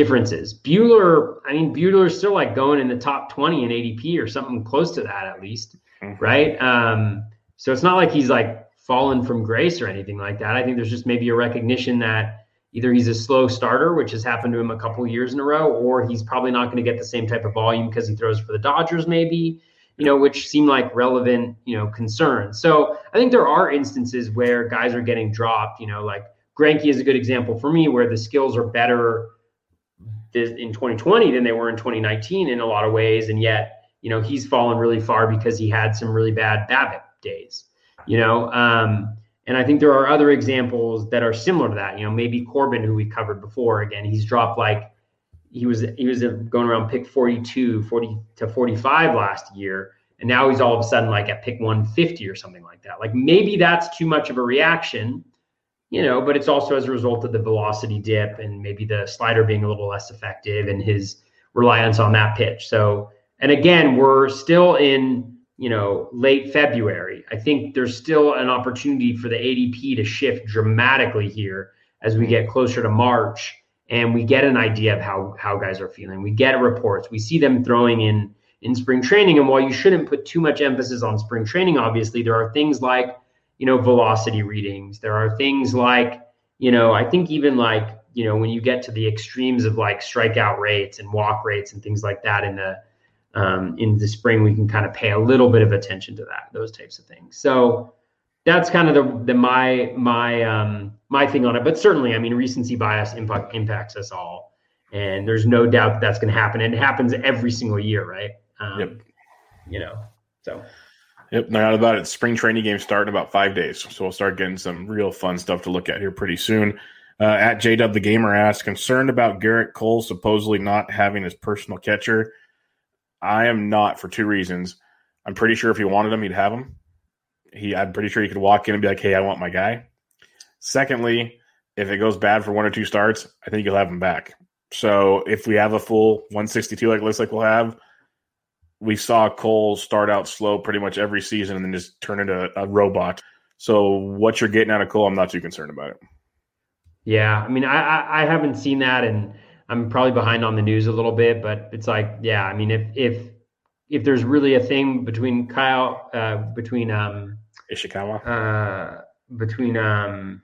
differences. Buehler, I mean, Buehler's still like going in the top 20 in ADP or something close to that at least. Mm-hmm. Right. Um, so it's not like he's like fallen from grace or anything like that. I think there's just maybe a recognition that either he's a slow starter, which has happened to him a couple years in a row, or he's probably not going to get the same type of volume because he throws for the Dodgers, maybe, you know, which seem like relevant, you know, concerns. So I think there are instances where guys are getting dropped, you know, like Greinke is a good example for me where the skills are better in 2020 than they were in 2019 in a lot of ways. And yet, you know, he's fallen really far because he had some really bad BABIP days, you know. Um, and I think there are other examples that are similar to that. You know, maybe Corbin, who we covered before, again, he's dropped like he was he was going around pick 42, 40 to 45 last year. And now he's all of a sudden like at pick 150 or something like that. Like maybe that's too much of a reaction, you know, but it's also as a result of the velocity dip and maybe the slider being a little less effective and his reliance on that pitch. So, and again, we're still in you know, late February. I think there's still an opportunity for the ADP to shift dramatically here as we get closer to March and we get an idea of how how guys are feeling. We get reports. We see them throwing in in spring training and while you shouldn't put too much emphasis on spring training obviously there are things like, you know, velocity readings. There are things like, you know, I think even like, you know, when you get to the extremes of like strikeout rates and walk rates and things like that in the um, in the spring we can kind of pay a little bit of attention to that those types of things. So that's kind of the, the my my um, my thing on it. But certainly i mean recency bias impact, impacts us all. And there's no doubt that that's going to happen. And it happens every single year right? Um, yep. you know so Yep, no doubt about it. Spring training game start in about five days, so we'll start getting some real fun stuff to look at here pretty soon. Uh, at JW the Gamer asks, concerned about Gerrit Cole supposedly not having his personal catcher. I am not for two reasons. I'm pretty sure if he wanted him, he'd have him. He, I'm pretty sure he could walk in and be like, "Hey, I want my guy." Secondly, if it goes bad for one or two starts, I think you'll have him back. So if we have a full 162 like looks like we'll have, we saw Cole start out slow pretty much every season and then just turn into a robot. So what you're getting out of Cole, I'm not too concerned about it. Yeah, I mean, I I, I haven't seen that, and I'm probably behind on the news a little bit, but it's like, yeah, I mean, if if if there's really a thing between Kyle, uh, between um, Ishikawa, uh, between um,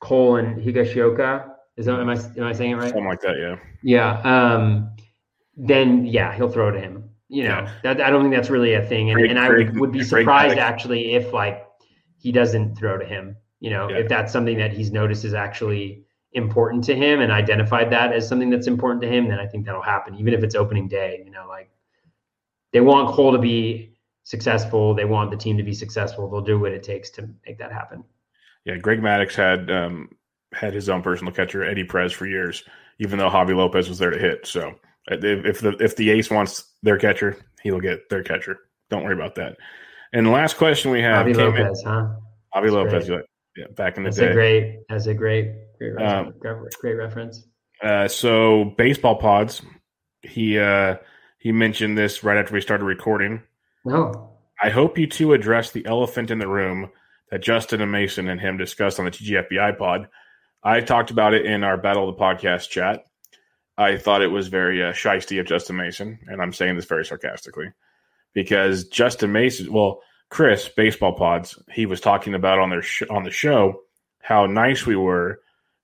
Cole and Higashioka, is that am I am I saying it right? Something like that, yeah. Yeah. Um, then yeah, he'll throw to him. You know, yeah. that, I don't think that's really a thing, and, and I would, would be surprised actually if like he doesn't throw to him. You know, Yeah. if that's something that he's noticed is actually important to him and identified that as something that's important to him, then I think that'll happen, even if it's opening day. You know, like they want Cole to be successful, they want the team to be successful. They'll do what it takes to make that happen. Yeah, Greg Maddux had um, had his own personal catcher, Eddie Perez, for years, even though Javy Lopez was there to hit. So if if the if the ace wants their catcher, he'll get their catcher. Don't worry about that. And the last question we have Javy came in- Lopez, huh? That's Lopez, yeah, back in the That's day. a great. That's a great. Great. Um, Reference, great reference. Uh, so baseball pods. He uh, he mentioned this right after we started recording. No. I hope you two address the elephant in the room that Justin and Mason and him discussed on the TGFBI pod. I talked about it in our Battle of the Podcast chat. I thought it was very uh, shisty of Justin Mason, and I'm saying this very sarcastically because Justin Mason, well, Chris Baseball Pods, he was talking about on their sh- on the show how nice we were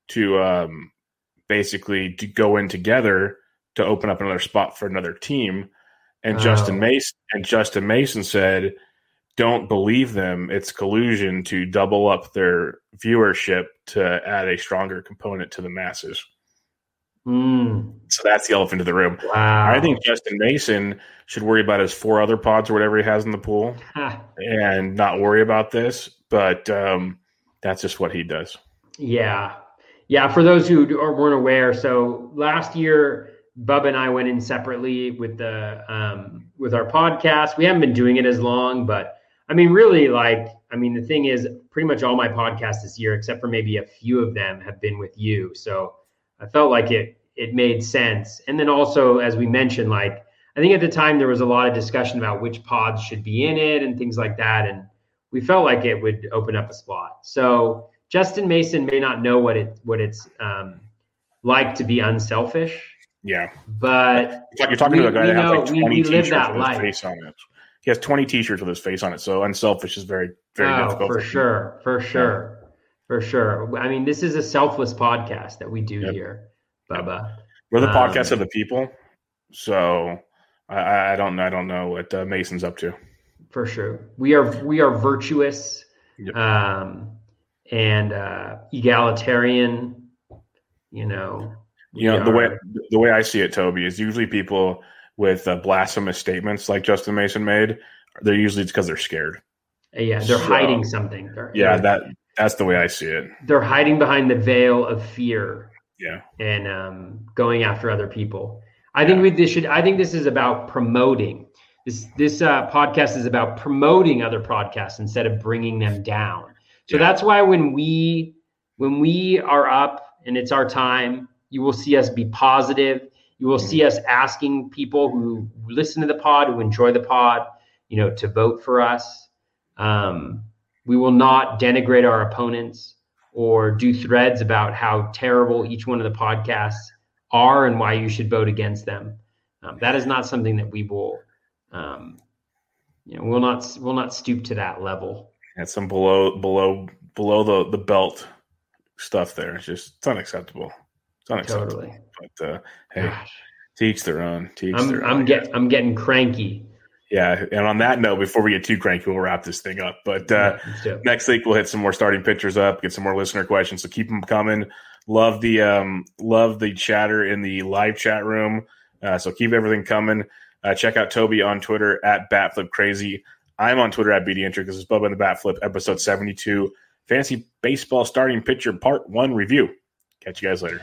to um, basically to go in together to open up another spot for another team. And Oh. Justin Mason and Justin Mason said, "Don't believe them. It's collusion to double up their viewership to add a stronger component to the masses." Mm, So that's the elephant in the room. wow. I think Justin Mason should worry about his four other pods or whatever he has in the pool and not worry about this. But um, that's just what he does. Yeah. Yeah. For those who weren't aware, so last year, Bubba and I went in separately with the um, with our podcast. We haven't been doing it as long, but I mean, really, like, I mean, the thing is, pretty much all my podcasts this year, except for maybe a few of them, have been with you. So I felt like it it made sense. And then also, as we mentioned, like I think at the time there was a lot of discussion about which pods should be in it and things like that, and we felt like it would open up a spot. So Justin Mason may not know what it what it's um, like to be unselfish, Yeah. but You're talking We- to a guy that has like 20 we live t-shirts with his face on it. He has 20 t-shirts with his face on it. So unselfish is very, very oh, difficult. for sure, for sure, for sure. I mean, this is a selfless podcast that we do Yep. here, Bubba. We're the Um, podcast of the people. So I- I, don't I don't know what uh, Mason's up to. for sure. We are we are virtuous, Yep. um, and uh, egalitarian. You know, You know we the way the way I see it, Toby, is usually people with uh, blasphemous statements like Justin Mason made. They're usually it's because they're scared. yeah, they're So- hiding something. They're, Yeah, they're, that that's the way I see it. they're hiding behind the veil of fear Yeah, and um, going after other people. I think we this should. I think this is about promoting. This this uh, podcast is about promoting other podcasts instead of bringing them down. So Yeah. that's why when we when we are up and it's our time, you will see us be positive. You will see us asking people who listen to the pod, who enjoy the pod, you know, to vote for us. Um, we will not denigrate our opponents or do threads about how terrible each one of the podcasts are and why you should vote against them. Um, that is not something that we will, um, you know, will not we'll not stoop to that level. and some below below below the the belt stuff there. It's just it's unacceptable. It's unacceptable. Totally. But uh, hey, Gosh. teach their own. Teach I'm their I'm own. get I'm getting cranky. Yeah, and on that note, before we get too cranky, we'll wrap this thing up. But uh, it. next week we'll hit some more starting pitchers up, get some more listener questions. So keep them coming. Love the um, love the chatter in the live chat room. Uh, so keep everything coming. Uh, check out Toby on Twitter at BatFlipCrazy. I'm on Twitter at BDintric. This is Bubba and the Batflip, episode 72, Fantasy Baseball Starting Pitcher Part 1 review. Catch you guys later.